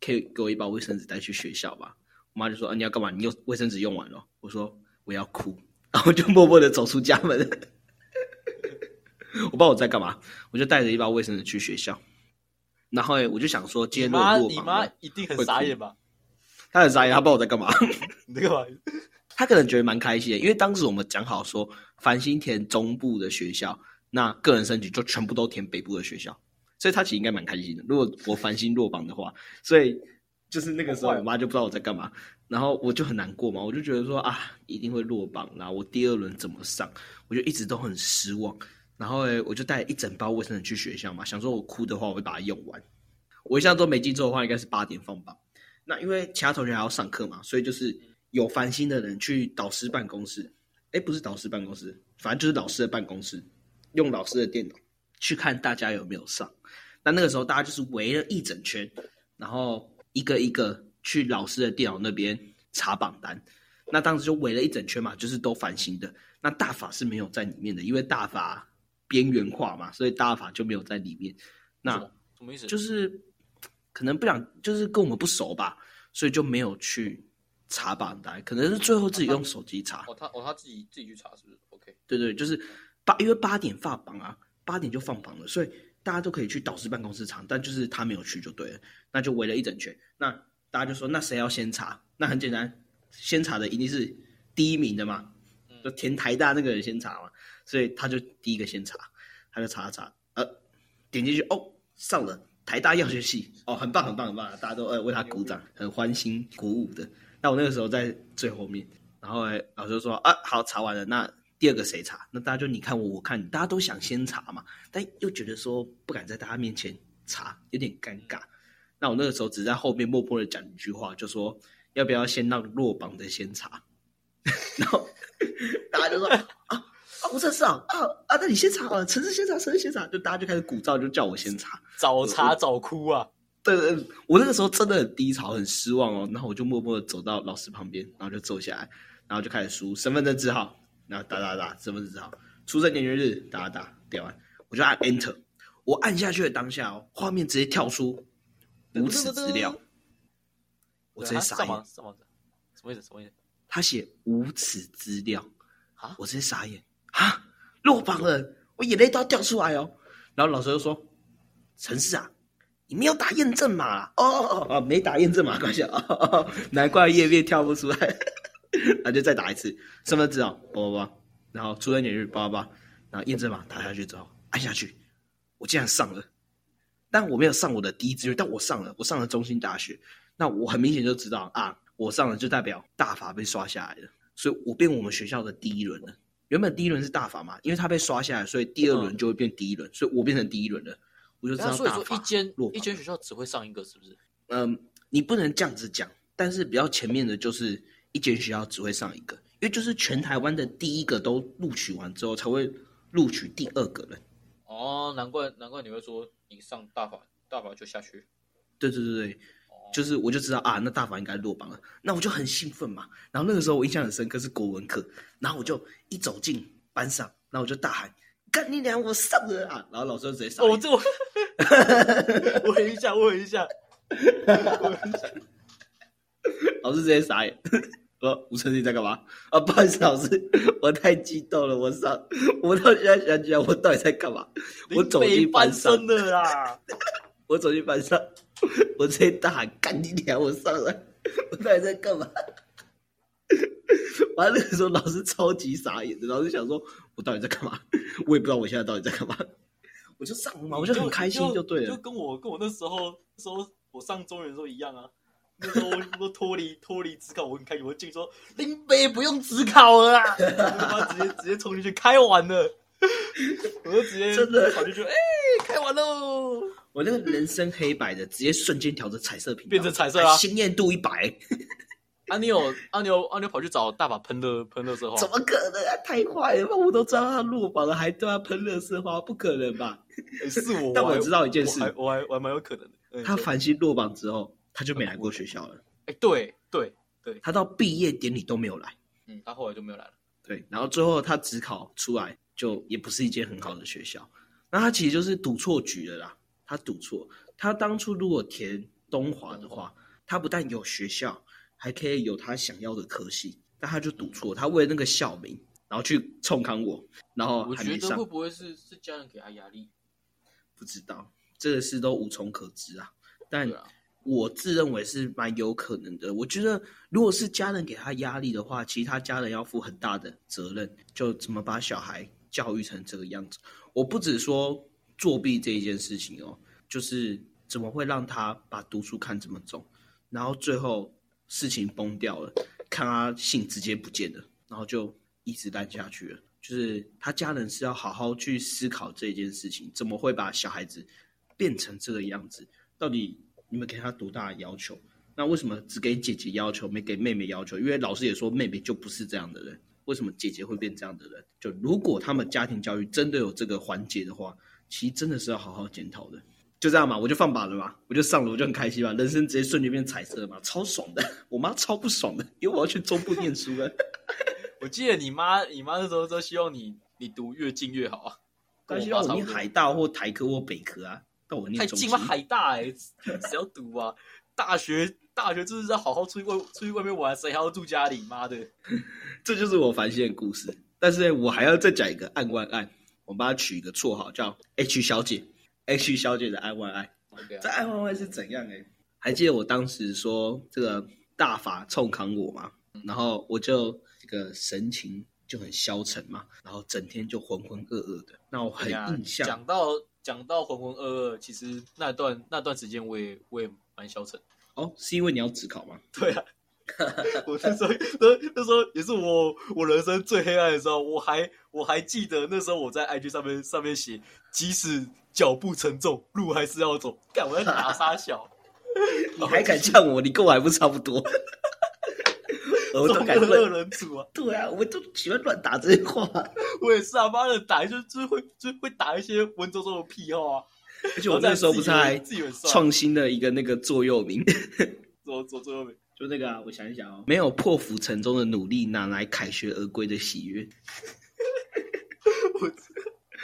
可以给我一包卫生纸带去学校吧。我妈就说：“啊，你要干嘛？你用卫生纸用完了。”我说：“我要哭。”然后就默默的走出家门。我不知道我在干嘛，我就带着一包卫生纸去学校。然后我就想说，今天落榜你妈一定很傻眼吧？她很傻眼，她不知道我在干嘛。你在干嘛？他可能觉得蛮开心的，因为当时我们讲好说，繁星填中部的学校，那个人申请就全部都填北部的学校，所以她其实应该蛮开心的。如果我繁星落榜的话，所以。就是那个时候，我妈就不知道我在干嘛，然后我就很难过嘛，我就觉得说啊，一定会落榜啦，我第二轮怎么上？我就一直都很失望。然后诶，我就带一整包卫生纸去学校嘛，想说我哭的话，我会把它用完。我印象中没记错的话，应该是八点放榜。那因为其他同学还要上课嘛，所以就是有烦心的人去导师办公室，哎，不是导师办公室，反正就是老师的办公室，用老师的电脑去看大家有没有上。那那个时候大家就是围了一整圈，然后。一个一个去老师的电脑那边查榜单，那当时就围了一整圈嘛，就是都繁星的。那大法是没有在里面的，因为大法边缘化嘛，所以大法就没有在里面。那什么意思？就是可能不想，就是跟我们不熟吧，所以就没有去查榜单。可能是最后自己用手机查。哦，他哦他自己自己去查是不是？OK。对对，就是八，因为八点发榜啊，八点就放榜了，所以。大家都可以去导师办公室查，但就是他没有去就对了，那就围了一整圈。那大家就说，那谁要先查？那很简单，先查的一定是第一名的嘛，就填台大那个人先查嘛，所以他就第一个先查，他就查查，呃，点进去哦，上了台大药学系，哦，很棒很棒很棒，大家都呃为他鼓掌，很欢欣鼓舞的。那我那个时候在最后面，然后老师说啊，好，查完了，那。第二个谁查？那大家就你看我，我看你，大家都想先查嘛，但又觉得说不敢在大家面前查，有点尴尬。那我那个时候只在后面默默的讲一句话，就说要不要先让落榜的先查？然后 大家就说啊啊，不是是啊啊啊，那你先查啊，陈志先查，陈志先查，就大家就开始鼓噪，就叫我先查，早查早哭啊。对对，我那个时候真的很低潮，很失望哦。然后我就默默的走到老师旁边，然后就坐下来，然后就开始输身份证字号。然后打打打，身份证号，出生年月日，打打打，点完，我就按 Enter。我按下去的当下哦，画面直接跳出无此资料，我直接傻眼。什么意思？什么意思？他写无此资料啊！我直接傻眼啊！落榜了，我眼泪都要掉出来哦。然后老师就说：“陈氏啊，你没有打验证码哦哦哦，没打验证码，关系啊，难怪页面跳不出来。”那就再打一次身份证啊，叭叭叭，然后出生年月日叭叭叭，然后验证码打下去之后按下去，我竟然上了，但我没有上我的第一志愿，但我上了，我上了中心大学，那我很明显就知道啊，我上了就代表大法被刷下来了，所以我变我们学校的第一轮了。原本第一轮是大法嘛，因为他被刷下来，所以第二轮就会变第一轮，所以我变成第一轮了，我就知道大法。一间一间学校只会上一个，是不是？嗯，你不能这样子讲，但是比较前面的就是。一间学校只会上一个，因为就是全台湾的第一个都录取完之后，才会录取第二个人。哦，难怪难怪你会说你上大法大法就下去。对对对对，哦，就是我就知道啊，那大法应该落榜了，那我就很兴奋嘛。然后那个时候我印象很深刻是国文课，然后我就一走进班上，然后我就大喊：“干你娘，我上了啊！”然后老师就直接傻眼哦，这我 我有印象，我有印象。老师直接傻眼，说：“吴成你在干嘛？”啊，不好意思，老师，我太激动了，我上，我到现在想起来，我到底在干嘛？我走进班上，真的啦！我走进班上，我直接大喊：“干你娘！我上来，我到底在干嘛？” 完了那个时候，老师超级傻眼的，老师想说：“我到底在干嘛？我也不知道我现在到底在干嘛。”我就上嘛，我就很开心，就对了。就跟我跟我那时候那时候我上中原的时候一样啊。那时候我脱离脱离职考，我很开心，我进说林北不用职考了啦，我直接直接冲进去开完了，我就直接真的跑进去，哎、开完喽！我那个人生黑白的，直接瞬间调成彩色频道，变成彩色啊鲜艳度一百，啊，你有啊，你有啊，你有跑去找大把喷的喷热色花？怎么可能啊？太坏了吧！我都知道他落榜了，还对他喷热色花，不可能吧？欸是我，但我知道一件事我还我还蛮有可能的。嗯他说繁星落榜之后，他就没来过学校了，哎、对对对，他到毕业典礼都没有来。嗯，他后来就没有来了。对，然后最后他只考出来，就也不是一间很好的学校。那他其实就是赌错局了啦，他赌错。他当初如果填东华的话，他不但有学校，还可以有他想要的科系，但他就赌错，他为了那个校名，然后去冲康我，然后我觉还没上得会不会是是家人给他压力？不知道，这个事都无从可知啊。但我自认为是蛮有可能的。我觉得，如果是家人给他压力的话，其他家人要负很大的责任，就怎么把小孩教育成这个样子。我不只说作弊这一件事情哦，就是怎么会让他把读书看这么重，然后最后事情崩掉了，看他信直接不见了，然后就一直烂下去了。就是他家人是要好好去思考这件事情，怎么会把小孩子变成这个样子？到底你们给他多大的要求？那为什么只给姐姐要求，没给妹妹要求？因为老师也说妹妹就不是这样的人，为什么姐姐会变这样的人？就如果他们家庭教育真的有这个环节的话，其实真的是要好好检讨的。就这样嘛，我就放靶了嘛，我就上了，我就很开心嘛，人生直接瞬间变彩色嘛，超爽的。我妈超不爽的，因为我要去中部念书了。我记得你妈，你妈那时候都希望你你读越近越好啊。但希望我念海大或台科或北科啊，但我念太近了，海大哎、谁要读啊？大学大学就是要好好出去外出去外面玩，谁还要住家里？妈的！这就是我烦心的故事。但是呢，我还要再讲一个案外案，我帮他取一个绰号叫 H 小姐，H 小姐的案外案。OK 啊这案外案是怎样哎？还记得我当时说这个大法冲扛我吗？然后我就这个神情就很消沉嘛，然后整天就浑浑噩噩的。那我很印象，讲到讲到浑浑噩噩，其实那段那段时间我也我也蛮消沉。哦，是因为你要自考吗？对啊，我那时候那那时候也是我我人生最黑暗的时候，我还我还记得那时候我在 IG 上面上面写，即使脚步沉重，路还是要走。干，我要打沙小，你还敢呛我？你跟我还不差不多。我都中敢二乱，人组啊！对啊，我都喜欢乱打这些话。我也是啊，妈的打就就是会就是会打一些文绉绉的屁话啊。而且我那时候不是还创新了一个那个座右铭，左左座右铭，就那个啊，我想一想哦，没有破釜沉舟的努力，哪来凯旋而归的喜悦？我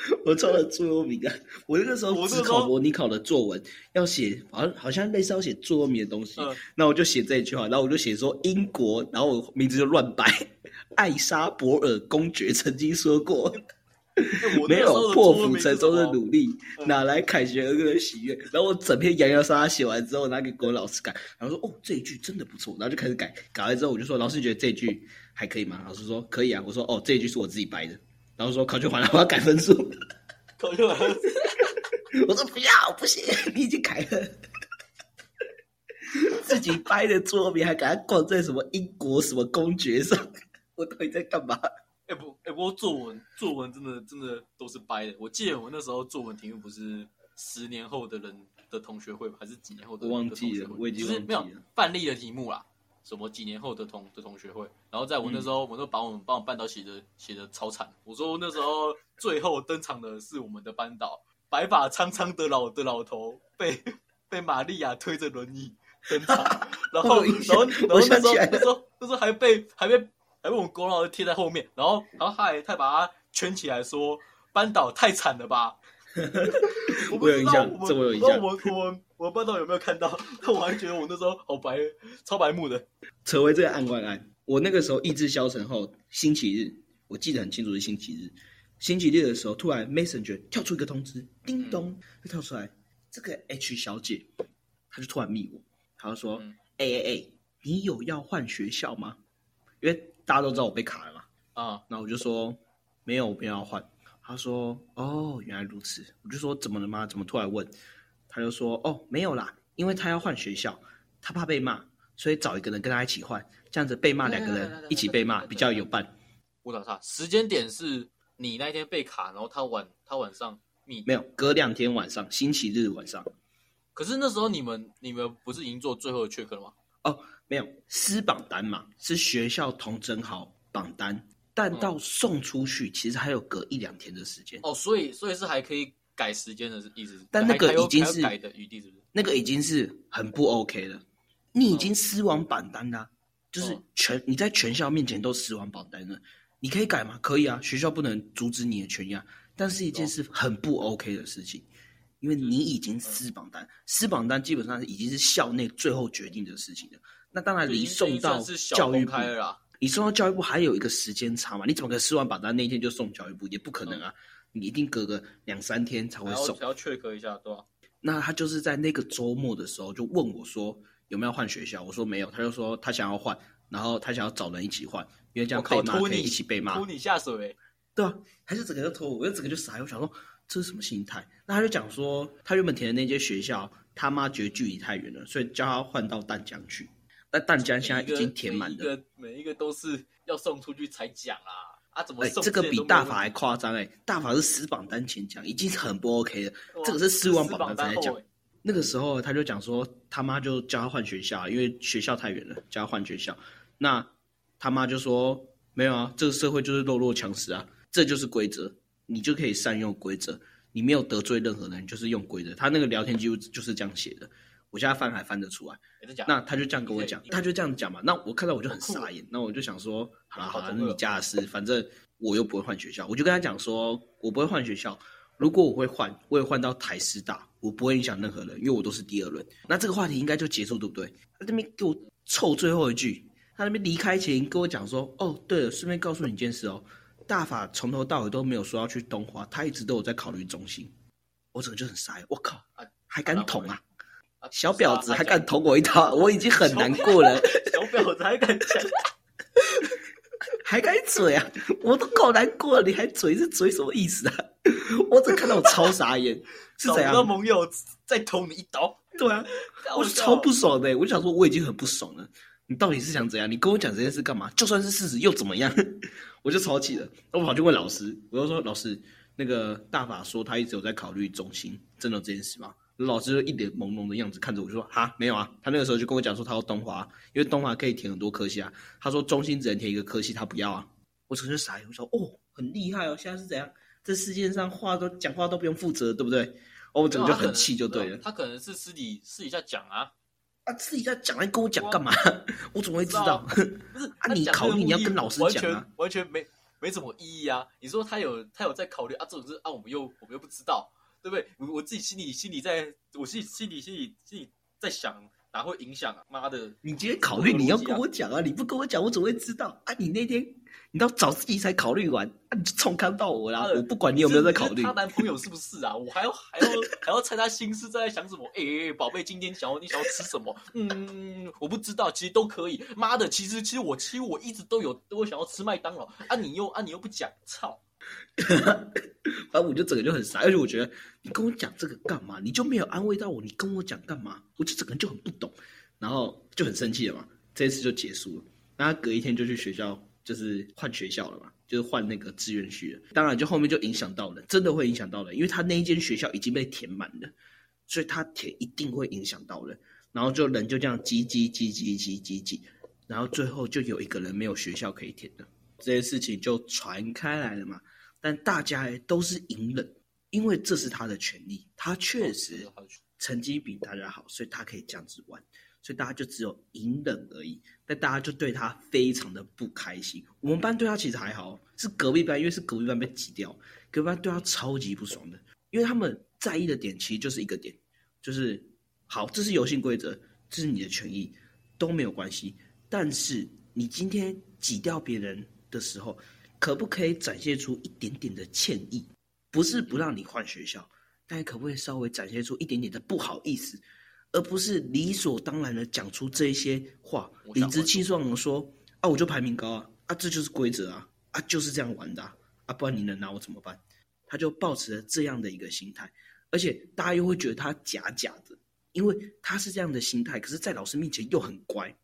我抄了座右铭啊！我那个时候我那个时候自考模拟考的作文要写，好像好像类似要写座右铭的东西，嗯那我就写这一句话，然后我就写说英国，然后我名字就乱摆，艾莎伯尔公爵曾经说过，没有破釜沉舟的努力，嗯哪来凯旋而归的喜悦？然后我整篇洋洋洒洒写完之后，拿给国文老师改，然后说：“哦，这一句真的不错。”然后就开始改，改完之后我就说：“老师，你觉得这一句还可以吗？”老师说：“可以啊。”我说：“哦，这一句是我自己掰的。”然后说：“考卷完了，我要改分数。考就完了。”我说：“不要，不行，你已经改了。”自己掰的桌面还给他挂在什么英国什么公爵上，我到底在干嘛？哎、不，哎、不过作文作文真的真的都是掰的。我记得我那时候作文题目不是十年后的人的同学会吗？还是几年后的我忘记了我已经忘记就是没有了范例的题目啦。什么几年后的同的同学会，然后在我那时候，我都把我们帮我们班导写的写的超惨。我说那时候最后登场的是我们的班导，白发苍苍的老的老头，被被玛利亚推着轮椅登场，然后 然后然后那时候那时候那时候还被还被还被我们国老师贴在后面，然后然后他还他把他圈起来说班导太惨了吧。我有印象，这我有印象。我 我我不知道有没有看到，但我还觉得我那时候好白，超白目的。扯回这个案官案，我那个时候意志消沉后，星期日，我记得很清楚是星期日。星期六的时候，突然 Messenger 跳出一个通知，叮咚就跳出来，这个 H 小姐，她就突然密我，她就说：“哎哎哎，你有要换学校吗？”因为大家都知道我被卡了嘛。啊，那我就说没有，我不要换。他说：“哦，原来如此。”我就说：“怎么了吗？怎么突然问？”他就说：“哦，没有啦，因为他要换学校，他怕被骂，所以找一个人跟他一起换，这样子被骂两个人一起被骂比较有伴。”我找他，时间点是你那天被卡，然后他晚他晚上密没有，隔两天晚上，星期日晚上。可是那时候你们你们不是已经做最后的 check 了吗？哦，没有，撕榜单嘛，是学校同整好榜单。但到送出去，其实还有隔一两天的时间哦，所以所以是还可以改时间的意思。但那个已经是改的余地，是不是？那个已经是很不 OK 了。你已经撕完榜单了，就是全你在全校面前都撕完榜单了，你可以改吗？可以啊，学校不能阻止你的权益啊。但是一件是很不 OK 的事情，因为你已经撕榜单，撕榜单基本上已经是校内最后决定的事情了。那当然离送到教育部。你送到教育部还有一个时间差嘛？你怎么可能吃完榜单那一天就送教育部？也不可能啊！你一定隔个两三天才会送。要 check 一下，对吧？那他就是在那个周末的时候就问我说有没有换学校？我说没有，他就说他想要换，然后他想要找人一起换，因为这样被骂可以一起被骂，拖你下水，对啊，还是整个就拖我，我就整个就傻，我想说这是什么心态？那他就讲说他原本填的那间学校他妈觉得距离太远了，所以叫他换到淡江去。那淡江现在已经填满了，每一个都是要送出去才讲啊！啊，怎么？这个比大法还夸张哎！大法是十榜单前讲，已经很不 OK 了。这个是撕完榜单才讲。那个时候他就讲说，他妈就叫他换学校，因为学校太远了，叫他换学校。那他妈就说：“没有啊，这个社会就是弱肉强食啊，这就是规则，你就可以善用规则，你没有得罪任何人，就是用规则。”他那个聊天记录就是这样写的。我现在翻还翻得出来，那他就这样跟我讲，他就这样讲嘛。那我看到我就很傻眼，那我就想说，好了好了，那你家的事，反正我又不会换学校，我就跟他讲说，我不会换学校。如果我会换，我也换到台师大，我不会影响任何人，因为我都是第二轮。那这个话题应该就结束，对不对？他那边给我凑最后一句，他那边离开前跟我讲说，哦，对了，顺便告诉你一件事哦，大法从头到尾都没有说要去东华，他一直都有在考虑中心。我整个就很傻眼，我靠，还敢捅啊！小婊子还敢捅我一刀，我已经很难过了。小婊子还敢讲，还敢嘴啊！我都够难过了，你还嘴是嘴什么意思啊？我只看到我超傻眼，是怎样？盟友再捅你一刀，对啊，我超不爽的。我就想说，我已经很不爽了，你到底是想怎样？你跟我讲这件事干嘛？就算是事实又怎么样？我就超气了，我跑去问老师，我就说老师，那个大法说他一直有在考虑中心，真的这件事吗？老师就一脸朦胧的样子看着我，就说：“哈，没有啊。”他那个时候就跟我讲说，他要东华，因为东华可以填很多科系啊。他说中心只能填一个科系，他不要啊。我直接傻眼，我说：“哦，很厉害哦，现在是怎样？这世界上话都讲话都不用负责，对不对？”我整个就很气，就对了。他可能是私底私底下讲啊，啊，私底下讲来跟我讲干嘛？我怎么会知道？不是啊，你考虑你要跟老师讲啊，完全没没什么意义啊。你说他有他有在考虑啊，这种事啊，我们又我们又不知道。对不对？我我自己心里心里在，我心心里心里心里在想，哪会影响啊？妈的！你今天考虑你要跟我讲啊，你不跟我讲，我怎么会知道啊？你那天你到早自习才考虑完，啊，你就冲看到我啦！我不管你有没有在考虑，她男朋友是不是啊？我还要还要还要猜她心思在想什么？哎，宝贝，今天想要你想要吃什么？嗯，我不知道，其实都可以。妈的，其实其实我其实我一直都有都想要吃麦当劳啊！你又啊你又不讲，操！反正我就整个就很傻，而且我觉得你跟我讲这个干嘛？你就没有安慰到我？你跟我讲干嘛？我就整个人就很不懂，然后就很生气了嘛。这一次就结束了。那隔一天就去学校，就是换学校了嘛，就是换那个志愿区了。当然，就后面就影响到了，真的会影响到了，因为他那一间学校已经被填满了，所以他填一定会影响到了。然后就人就这样挤挤挤挤挤挤挤，然后最后就有一个人没有学校可以填了，这件事情就传开来了嘛。但大家都是隐忍，因为这是他的权利，他确实成绩比大家好，所以他可以这样子玩，所以大家就只有隐忍而已。但大家就对他非常的不开心。我们班对他其实还好，是隔壁班，因为是隔壁班被挤掉，隔壁班对他超级不爽的，因为他们在意的点其实就是一个点，就是好，这是游戏规则，这是你的权益，都没有关系。但是你今天挤掉别人的时候，可不可以展现出一点点的歉意？不是不让你换学校，但可不可以稍微展现出一点点的不好意思，而不是理所当然的讲出这些话，理直气壮的说啊，我就排名高啊，啊，这就是规则啊，啊，就是这样玩的啊，不然你能拿我怎么办？他就抱持了这样的一个心态，而且大家又会觉得他假假的，因为他是这样的心态，可是，在老师面前又很乖。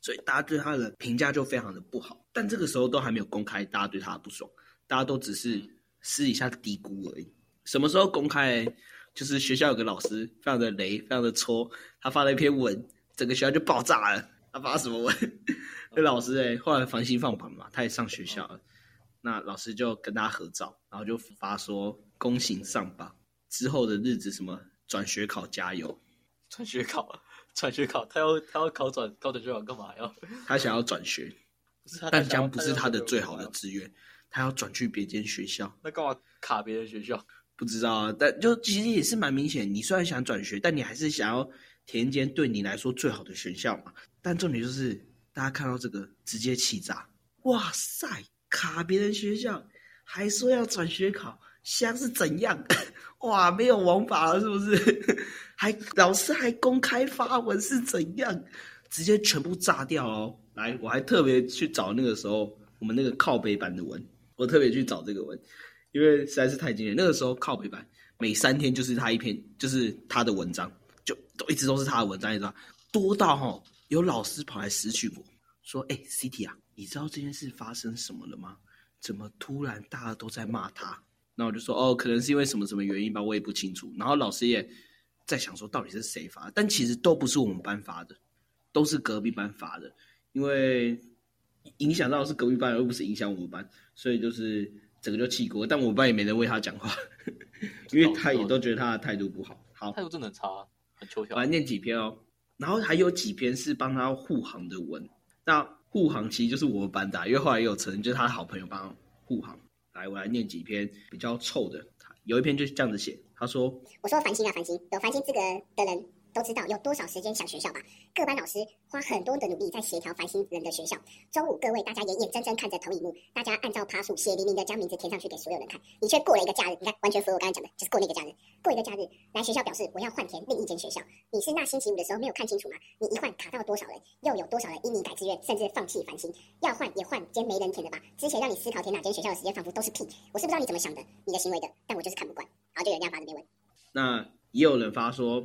所以大家对他的评价就非常的不好，但这个时候都还没有公开，大家对他的不爽，大家都只是私底下嘀咕而已。什么时候公开？就是学校有个老师非常的雷，非常的戳，他发了一篇文，整个学校就爆炸了。他发什么文？那老师哎，后来繁星放榜嘛，他也上学校了，那老师就跟他合照，然后就发说恭喜上榜，之后的日子什么转学考加油，转学考。转学考，他要他要考转高等学校干嘛？要他想要转学，但将不是他的最好的志愿，他要转去别间学校。那干嘛卡别人学校？不知道啊，但就其实也是蛮明显。你虽然想转学，但你还是想要填一间对你来说最好的学校嘛。但重点就是大家看到这个直接气炸！哇塞，卡别人学校，还说要转学考，像是怎样？哇，没有王法了是不是？还老师还公开发文是怎样？直接全部炸掉哦！来，我还特别去找那个时候我们那个靠北版的文，我特别去找这个文，因为实在是太惊人。那个时候靠北版每三天就是他一篇，就是他的文章，就都一直都是他的文章，你知道多到哈有老师跑来私讯我说：“哎，CT 啊，你知道这件事发生什么了吗？怎么突然大家都在骂他？”那我就说：“哦，可能是因为什么什么原因吧，我也不清楚。”然后老师也。在想说到底是谁发，但其实都不是我们班发的，都是隔壁班发的。因为影响到是隔壁班，而不是影响我们班，所以就是整个就气锅。但我们班也没人为他讲话，因为他也都觉得他的态度不好。好，态度真的很差，很抽象。我来念几篇哦，然后还有几篇是帮他护航的文。那护航其实就是我们班的，因为后来也有承认就是他的好朋友帮护航。来，我来念几篇比较臭的，有一篇就是这样子写。他说：“我说繁星啊，繁星，有繁星资格的人都知道有多少时间想学校吧？各班老师花很多的努力在协调繁星人的学校。中午各位大家也眼睁睁看着投影幕，大家按照爬数血淋淋的将名字填上去给所有人看。你却过了一个假日，你看完全符合我刚才讲的，就是过那个假日，过一个假日来学校表示我要换填另一间学校。你是那星期五的时候没有看清楚吗？你一换卡到多少人？又有多少人因你改志愿甚至放弃繁星？要换也换间没人填的吧？之前让你思考填哪间学校的时间仿佛都是屁。我是不知道你怎么想的，你的行为的，但我就是看不惯。”然后就有人家发这篇文，那也有人发说，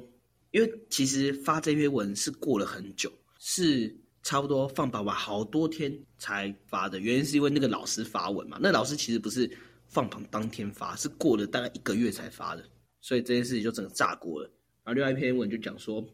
因为其实发这篇文是过了很久，是差不多放榜吧好多天才发的。原因是因为那个老师发文嘛，那老师其实不是放榜当天发，是过了大概一个月才发的，所以这件事情就整个炸锅了。然后另外一篇文就讲说，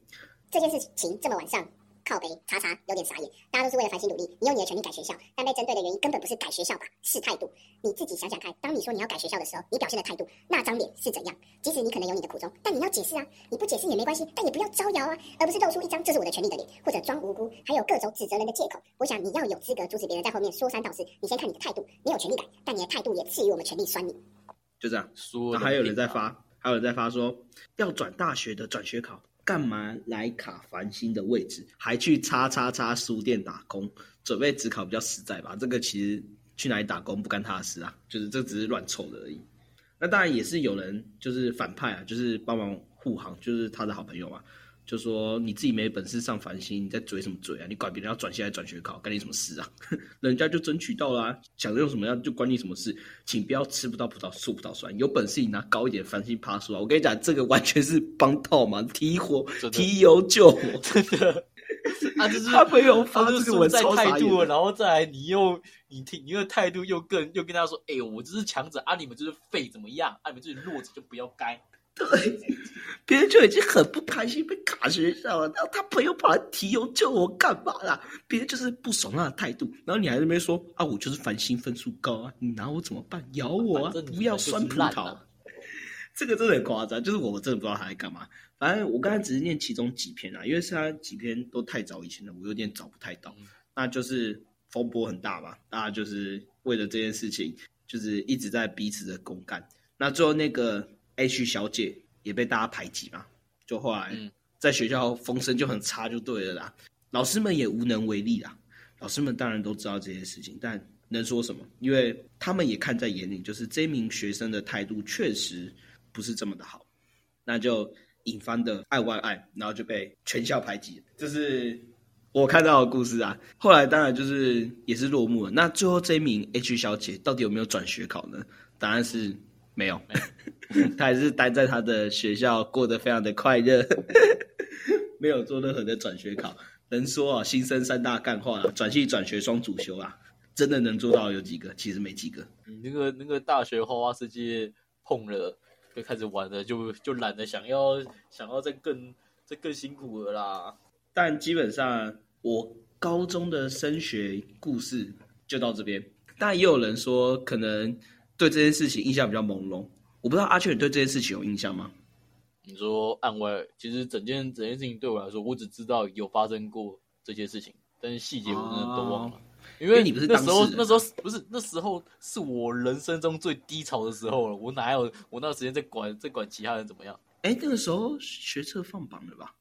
这件事情这么晚上。靠背查查有点傻眼，大家都是为了繁星努力，你用你的权利改学校，但被针对的原因根本不是改学校吧，是态度。你自己想想看，当你说你要改学校的时候，你表现的态度，那张脸是怎样？即使你可能有你的苦衷，但你要解释啊，你不解释也没关系，但也不要招摇啊，而不是露出一张这是我的权利的脸，或者装无辜，还有各种指责人的借口。我想你要有资格阻止别人在后面说三道四，你先看你的态度，你有权利改，但你的态度也赐予我们权利酸你。就这样，说还有人在发，还有人在发说要转大学的转学考。干嘛来卡繁星的位置，还去叉叉叉书店打工，准备只考比较实在吧？这个其实去哪里打工不干他的事啊，就是这只是乱凑的而已。那当然也是有人就是反派啊，就是帮忙护航，就是他的好朋友嘛。就说你自己没本事上繁星，你在嘴什么嘴啊？你管别人要转系来转学考，干你什么事啊？人家就争取到了，想着用什么样就关你什么事，请不要吃不到葡萄说葡萄酸。有本事你拿高一点繁星爬出来！我跟你讲，这个完全是帮倒忙，提火提油救火，真的。他，就是 他没有发这个文在态度，然后再来你又你听你的态度又更又跟他说，哎，我就是强者啊，你们就是废怎么样？啊，你们就是弱者就不要该。对，别人就已经很不开心被卡学校了，然后他朋友跑来提油救我干嘛啦？别人就是不爽他的态度，然后你还在那边说啊，我就是烦心分数高啊，你拿我怎么办？咬我啊不要酸葡萄。这个真的很夸张，就是我真的不知道他在干嘛。反正我刚才只是念其中几篇啊，因为是他几篇都太早以前了，我有点找不太到。嗯那就是风波很大嘛，大家就是为了这件事情，就是一直在彼此的公干。那最后那个 H 小姐也被大家排挤嘛，就后来嗯在学校风声就很差，就对了啦。老师们也无能为力啦。老师们当然都知道这些事情，但能说什么？因为他们也看在眼里，就是这名学生的态度确实不是这么的好，那就引发的爱外爱，然后就被全校排挤。这是我看到的故事啊。后来当然就是也是落幕了。那最后这一名 H 小姐到底有没有转学考呢？答案是没有，他还是待在他的学校，过得非常的快乐，没有做任何的转学考。能说啊，新生三大干话啊，转系、转学、双主修啊，真的能做到有几个？其实没几个。你那个那个大学花花世界碰了，就开始玩了，就就懒得想要想要再更再更辛苦了啦。但基本上，我高中的升学故事就到这边。但也有人说，可能对这件事情印象比较朦胧。我不知道阿雀，你对这件事情有印象吗？你说暗外，其实整件整件事情对我来说，我只知道有发生过这些事情，但是细节我真的都忘了。因为因为你不是那时候那时候不是那时候是我人生中最低潮的时候了，我哪有我哪有时间在管在管其他人怎么样？哎，那个时候学测放榜了吧？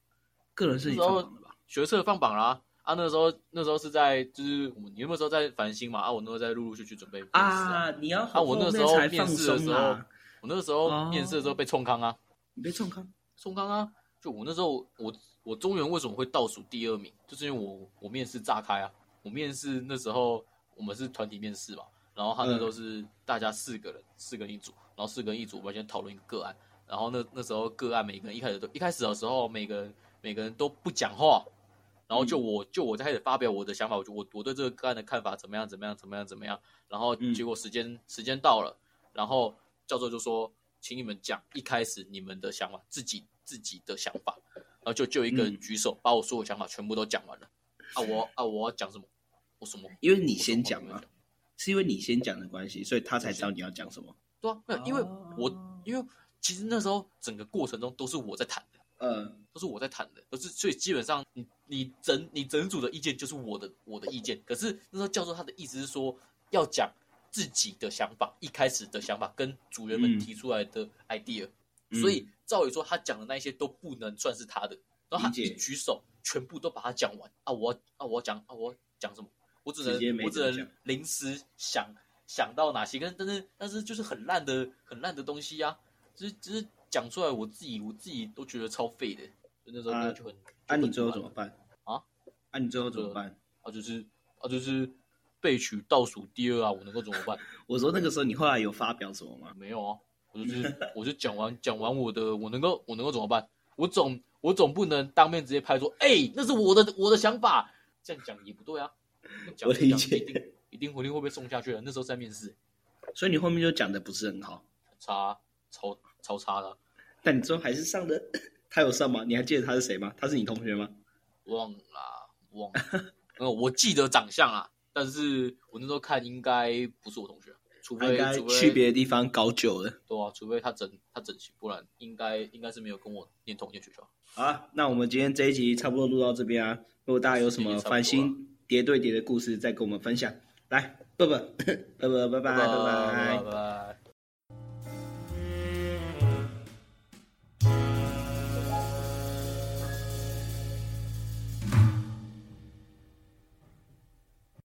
个人是你放榜了吧？学测放榜啦、啊！那时候那时候是在就是我们你那时候在繁星嘛啊，我那时候在陆陆续续准备面试啊啊，你要啊我那时候面试的时候我那时候哦面试的时候被冲康啊，你被冲康冲康啊！就我那时候我我中原为什么会倒数第二名，就是因为我我面试炸开啊！我面试那时候我们是团体面试嘛，然后他那时候是大家四个人，四个人一组，然后四个人一组，我们先讨论一个个案，然后那那时候个案每个人一开始都一开始的时候，每个人每个人都不讲话，然后就我就我在开始发表我的想法，我就我我对这个个案的看法怎么样怎么样怎么样怎么样，然后嗯结果时间、时间到了，然后教授就说，请你们讲一开始你们的想法，自己自己的想法，然后就就一个人嗯举手，把我所有想法全部都讲完了。啊，我啊我要讲什么？我什么？因为你先讲嘛我什么都没有，是因为你先讲的关系，所以他才知道你要讲什么。对啊，没有，因为哦我因为其实那时候整个过程中都是我在谈的。嗯，都是我在谈的，都是所以基本上你你整你整组的意见就是我的我的意见。可是那时候教授他的意思是说要讲自己的想法，一开始的想法跟组员们嗯提出来的 idea，、嗯所以照理说他讲的那些都不能算是他的。然后他一举手，全部都把它讲完啊！我要啊我要讲啊我要讲什么？我只能我只能临时想想到哪些，但但是但是就是很烂的很烂的东西呀、就是就是讲出来，我自己我自己都觉得超废的，那时候就很。啊，就很你最后怎么办啊？啊，你最后怎么办？啊，就是啊，就是被取倒数第二啊，我能够怎么办？我说那个时候你后来有发表什么吗？没有啊，我就是我就讲完讲完我的，我能够我能够怎么办？我总我总不能当面直接拍说，哎、那是我的我的想法，这样讲也不对啊。讲我理解讲一定一定会被送下去的。那时候在面试，所以你后面就讲的不是很好，差超超差的啊、但你最后还是上的。他有上吗？你还记得他是谁吗？他是你同学吗？忘了啦忘了。我记得长相啊，但是我那时候看应该不是我同学，除非除非去别的地方搞久了。对啊，除非他整他整形，不然应该应该是没有跟我念同一间学校。好啊，那我们今天这一集差不多录到这边啊。如果大家有什么繁星叠对叠的故事，再跟我们分享。来，不不，不不，拜拜拜拜。拜拜。